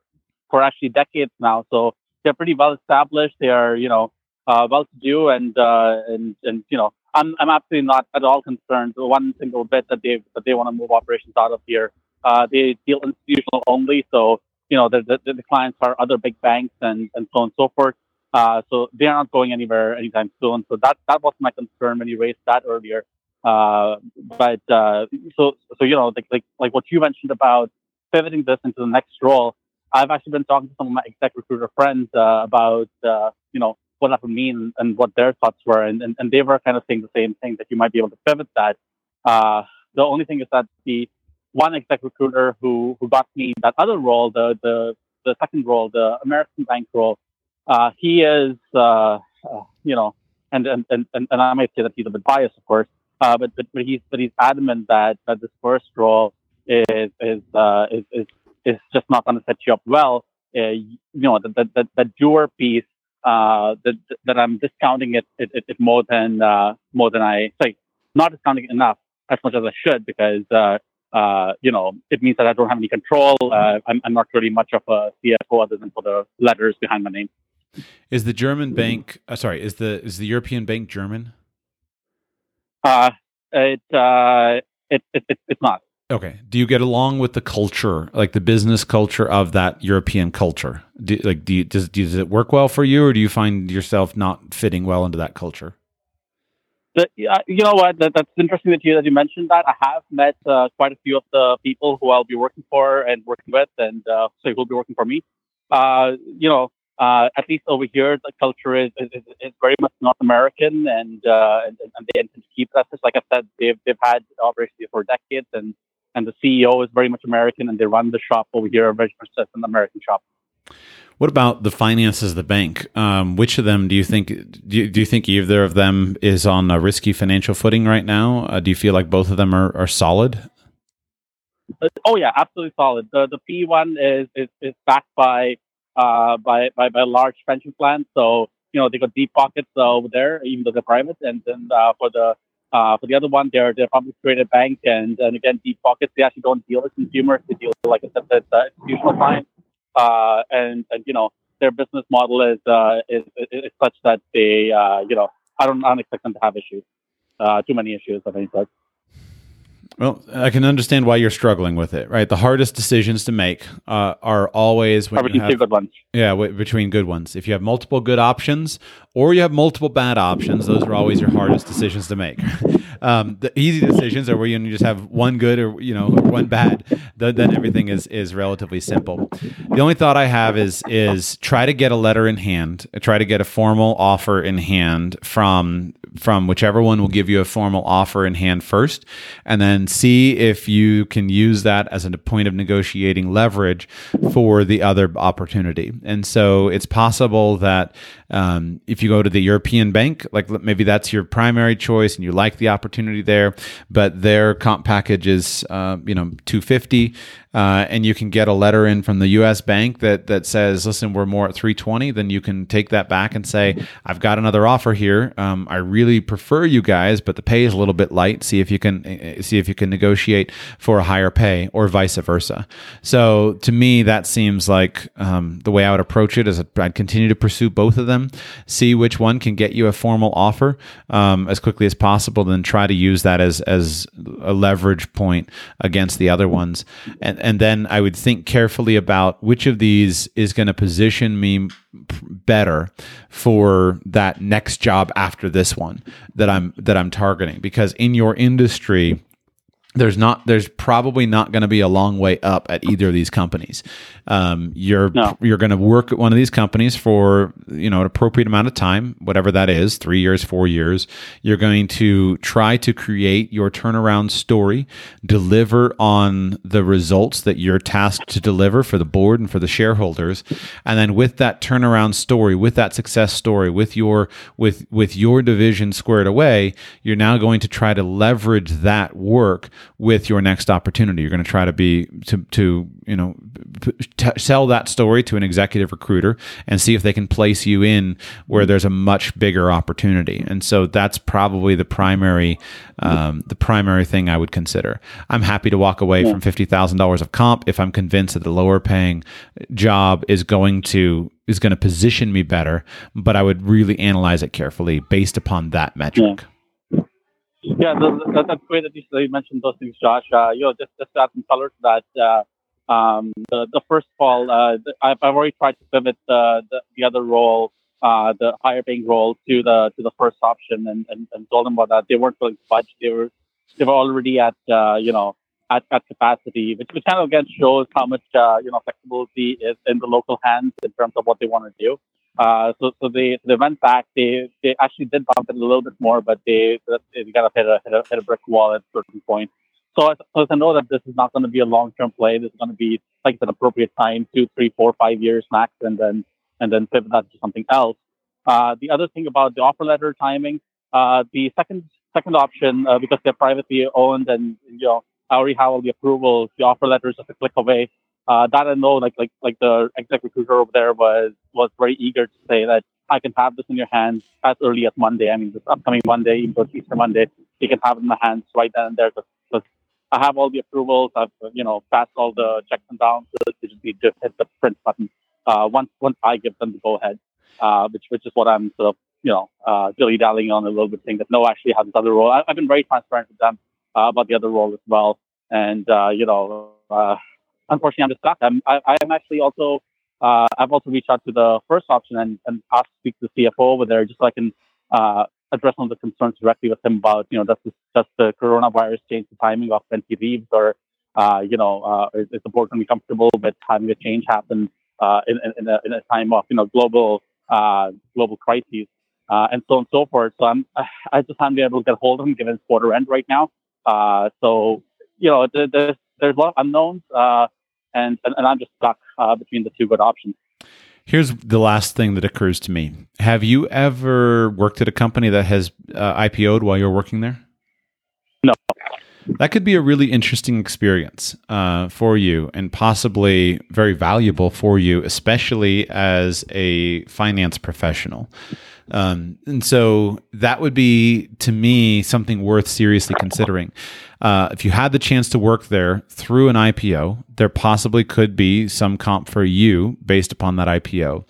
for actually decades now. So they're pretty well established. They are you know uh, well to do and uh, and and you know I'm I'm absolutely not at all concerned. One single bit that they that they want to move operations out of here. Uh, they deal institutional only, so you know the, the, the clients are other big banks and and so on and so forth. Uh, so they are not going anywhere anytime soon. So that that was my concern when you raised that earlier. Uh, but uh, so so you know like, like like what you mentioned about pivoting this into the next role. I've actually been talking to some of my exec recruiter friends uh, about uh, you know what that would mean and what their thoughts were, and, and, and they were kind of saying the same thing that you might be able to pivot that. Uh, the only thing is that the one exec recruiter who who got me that other role, the the the second role, the American bank role, uh, he is, uh, uh, you know, and, and, and, and I might say that he's a bit biased, of course, uh, but, but, but he's, but he's adamant that, that this first role is, is, uh, is, is, is just not going to set you up well. You know, that, that, that, that doer piece, uh, that, that I'm discounting it, it, it, it more than, uh, more than I, say, not discounting enough as much as I should because, uh, uh, you know, it means that I don't have any control. Uh, I'm, I'm not really much of a CFO other than for the letters behind my name. Is the German bank? Uh, sorry, is the is the European bank German? Uh, it, uh, it, it, it it's not. Okay. Do you get along with the culture, like the business culture of that European culture? Do, like, do you, does does it work well for you, or do you find yourself not fitting well into that culture? Uh, you know what? That, that's interesting that you that you mentioned that. I have met uh, quite a few of the people who I'll be working for and working with, and uh, so who'll be working for me. Uh, you know, uh, at least over here, the culture is, is, is very much North American, and, uh, and, and they intend to keep that. Just Like I said, they've they've had operations for decades, and and the CEO is very much American, and they run the shop over here a very much as an American shop. What about the finances of the bank? Um, which of them do you think do you, do you think either of them is on a risky financial footing right now? Uh, do you feel like both of them are, are solid? Uh, oh yeah, absolutely solid. The the P one is, is is backed by uh, by, by, by a large pension plan. So, you know, they got deep pockets uh, over there, even though they're private. And then uh, for the uh, for the other one, they're they're publicly traded bank, and, and again, deep pockets. They actually don't deal with consumers; they deal with like I said, uh, institutional clients. Uh, and and you know, their business model is uh, is, is such that they uh, you know, I don't I don't expect them to have issues, uh, too many issues of any sort. Well, I can understand why you're struggling with it, right? The hardest decisions to make uh, are always when you have good ones. Yeah, w- between good ones. If you have multiple good options or you have multiple bad options, those are always your hardest decisions to make. um, the easy decisions are where you just have one good or you know one bad. then everything is is relatively simple. The only thought I have is is try to get a letter in hand, try to get a formal offer in hand from from whichever one will give you a formal offer in hand first, and then see if you can use that as a point of negotiating leverage for the other opportunity. And so it's possible that um, if you go to the European bank, like maybe that's your primary choice and you like the opportunity there, but their comp package is, uh, you know, 250 uh, and you can get a letter in from the U.S. bank that that says, "Listen, we're more at 320." Then you can take that back and say, "I've got another offer here. Um, I really prefer you guys, but the pay is a little bit light. See if you can uh, see if you can negotiate for a higher pay, or vice versa." So to me, that seems like um, the way I would approach it. Is I'd continue to pursue both of them, see which one can get you a formal offer um, as quickly as possible, then try to use that as as a leverage point against the other ones, and and then I would think carefully about which of these is going to position me better for that next job after this one that I'm that I'm targeting. Because in your industry there's not there's probably not going to be a long way up at either of these companies. Um, you're No. you're going to work at one of these companies for you know an appropriate amount of time whatever that is three years four years. You're going to try to create your turnaround story deliver on the results that you're tasked to deliver for the board and for the shareholders. And then with that turnaround story with that success story with your with with your division squared away you're now going to try to leverage that work with your next opportunity. You're going to try to be to to you know t- sell that story to an executive recruiter and see if they can place you in where there's a much bigger opportunity. And so that's probably the primary um, the primary thing I would consider. I'm happy to walk away from fifty thousand dollars of comp if I'm convinced that the lower paying job is going to is going to position me better but I would really analyze it carefully based upon that metric. Yeah, th- that, that's great that you, mentioned those things, Josh. Uh, you know, just, just to add some color to that, uh, um, the, the first call, uh, the, I've, I've already tried to pivot uh, the, the other role, uh, the higher paying role to the to the first option, and, and, and told them about that. They weren't willing to budge. They were they were already at uh, you know at, at capacity, which, which kind of again shows how much uh, you know flexibility is in the local hands in terms of what they want to do. Uh, so so they they went back. They they actually did bump it a little bit more, but they they kind of hit a hit a, hit a brick wall at a certain point. So as, so as I know that this is not going to be a long term play. This is going to be like an appropriate time, two, three, four, five years max, and then and then pivot that to something else. Uh, the other thing about the offer letter timing, uh, the second second option uh, because they're privately owned and you know I already have all the approvals. The offer letters just a click away. Uh, that I know, like like like the exec recruiter over there was was very eager to say that I can have this in your hands as early as Monday. I mean, this upcoming Monday, even though Easter Monday, you can have it in the hands right then and there because I have all the approvals. I've you know passed all the checks and balances. They just need to hit the print button uh, once once I give them the go ahead, uh, which which is what I'm sort of you know uh, dilly dallying on a little bit, saying that no, actually I have this other role. I, I've been very transparent with them uh, about the other role as well, and uh, you know. Unfortunately, I'm just stuck. I'm, I, I'm actually also, uh, I've also reached out to the first option and, and asked to speak to the CFO over there just so I can uh, address some of the concerns directly with him about, you know, does, this, does the coronavirus change the timing of when he leaves or, uh, you know, uh, is, is the board going to be comfortable with having a change happen uh, in, in, a, in a time of, you know, global, uh, global crises and so on and so forth. So I'm, I just haven't been able to get hold of him given it's quarter end right now. So, you know, there, there's, there's a lot of unknowns, uh, and, and and I'm just stuck uh, between the two good options. Here's the last thing that occurs to me. Have you ever worked at a company that has uh, IPO'd while you're working there? No. That could be a really interesting experience uh, for you and possibly very valuable for you, especially as a finance professional. Um, and so that would be, to me, something worth seriously considering. Uh, if you had the chance to work there through an IPO, there possibly could be some comp for you based upon that IPO.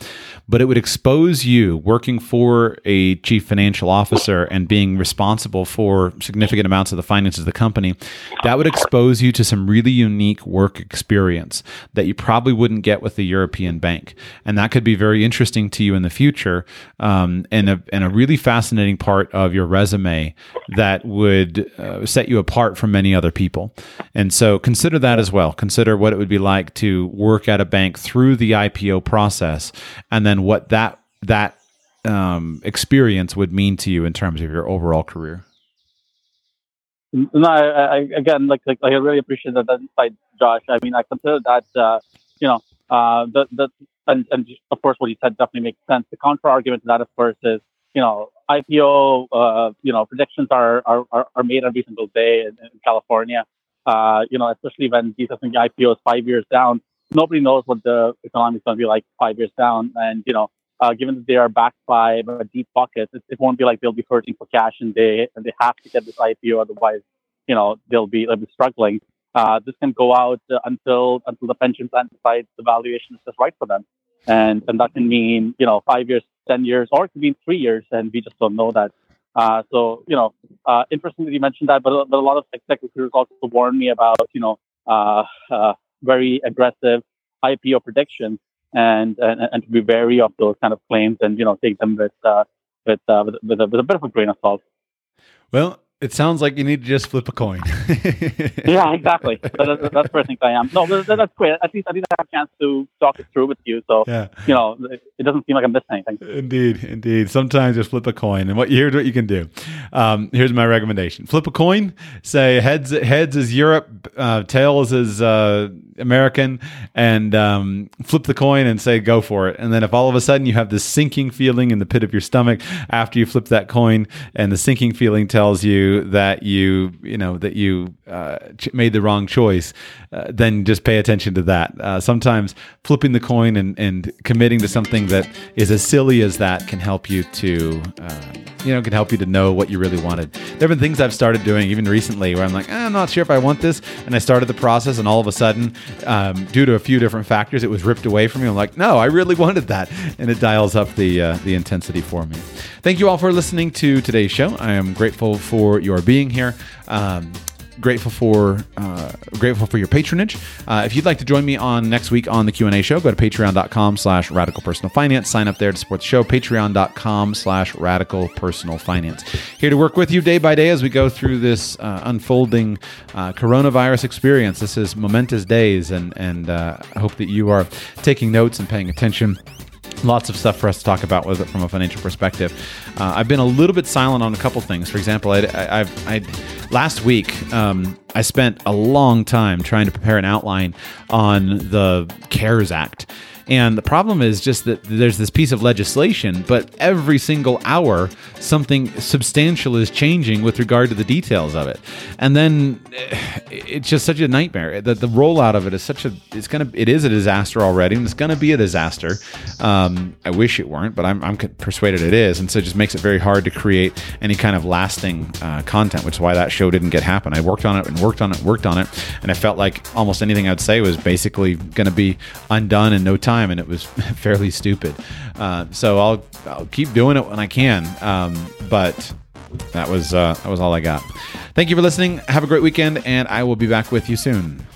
But it would expose you working for a chief financial officer and being responsible for significant amounts of the finances of the company. That would expose you to some really unique work experience that you probably wouldn't get with the European bank. And that could be very interesting to you in the future um, and, a, and a really fascinating part of your resume that would uh, set you apart from many other people. And so consider that as well. Consider what it would be like to work at a bank through the IPO process and then what that that um, experience would mean to you in terms of your overall career. No, I, I, again, like, like, like I really appreciate that, that insight, Josh. I mean, I consider that, uh, you know, uh, the, the, and, and of course, what you said definitely makes sense. The counter argument to that, of course, is, you know, IPO, uh, you know, predictions are, are, are, made every single day in, in California. Uh, you know, especially when these are thinking IPOs five years down, nobody knows what the economy is going to be like five years down. And, you know, uh, given that they are backed by a deep pocket, it, it won't be like they'll be hurting for cash and they and they have to get this IPO, otherwise, you know, they'll be they'll be struggling. Uh, this can go out uh, until until the pension plan decides the valuation is just right for them, and and that can mean you know five years, ten years, or it could mean three years, and we just don't know that. Uh, so you know, uh, interesting that you mentioned that, but, but a lot of exec recruiters also warn me about you know uh, uh, very aggressive IPO predictions and, and and to be wary of those kind of claims and you know take them with uh, with, uh, with, with, a, with a bit of a grain of salt. Well, it sounds like you need to just flip a coin. yeah, exactly. That, that, that's where I think I am. No, that, that's great. At least I didn't have a chance to talk it through with you. So, yeah. you know, it, it doesn't seem like I missed anything. Indeed, indeed. Sometimes just flip a coin, and what here's what you can do. Um, here's my recommendation: flip a coin. Say heads heads is Europe, uh, tails is uh, American, and um, flip the coin and say go for it. And then if all of a sudden you have this sinking feeling in the pit of your stomach after you flip that coin, and the sinking feeling tells you that you you know that you uh, made the wrong choice, uh, then just pay attention to that. Uh, sometimes flipping the coin and, and committing to something that is as silly as that can help you to uh, you know can help you to know what you really wanted. There have been things I've started doing even recently where I'm like, eh, I'm not sure if I want this, and I started the process, and all of a sudden, um, due to a few different factors, it was ripped away from me. I'm like, no, I really wanted that, and it dials up the uh, the intensity for me. Thank you all for listening to today's show. I am grateful for your being here. Um, grateful for uh, grateful for your patronage. Uh, if you'd like to join me on next week on the Q and A show, go to patreon.com slash radical personal finance. Sign up there to support the show. Patreon.com slash radical personal finance. Here to work with you day by day as we go through this uh, unfolding uh, coronavirus experience. This is momentous days, and and uh, I hope that you are taking notes and paying attention lots of stuff for us to talk about with it from a financial perspective. Uh, I've been a little bit silent on a couple things. For example, I, have I last week um, I spent a long time trying to prepare an outline on the CARES Act. And the problem is just that there's this piece of legislation, but every single hour, something substantial is changing with regard to the details of it. And then eh, it's just such a nightmare that the rollout of it is such a, it's going to, it is a disaster already, and it's going to be a disaster. Um, I wish it weren't, but I'm, I'm persuaded it is. And so it just makes it very hard to create any kind of lasting uh, content, which is why that show didn't get happen. I worked on it and worked on it, and worked on it, and I felt like almost anything I'd say was basically going to be undone in no time time, and it was fairly stupid. Uh, so I'll I'll keep doing it when I can. Um, but that was uh, that was all I got. Thank you for listening. Have a great weekend, and I will be back with you soon.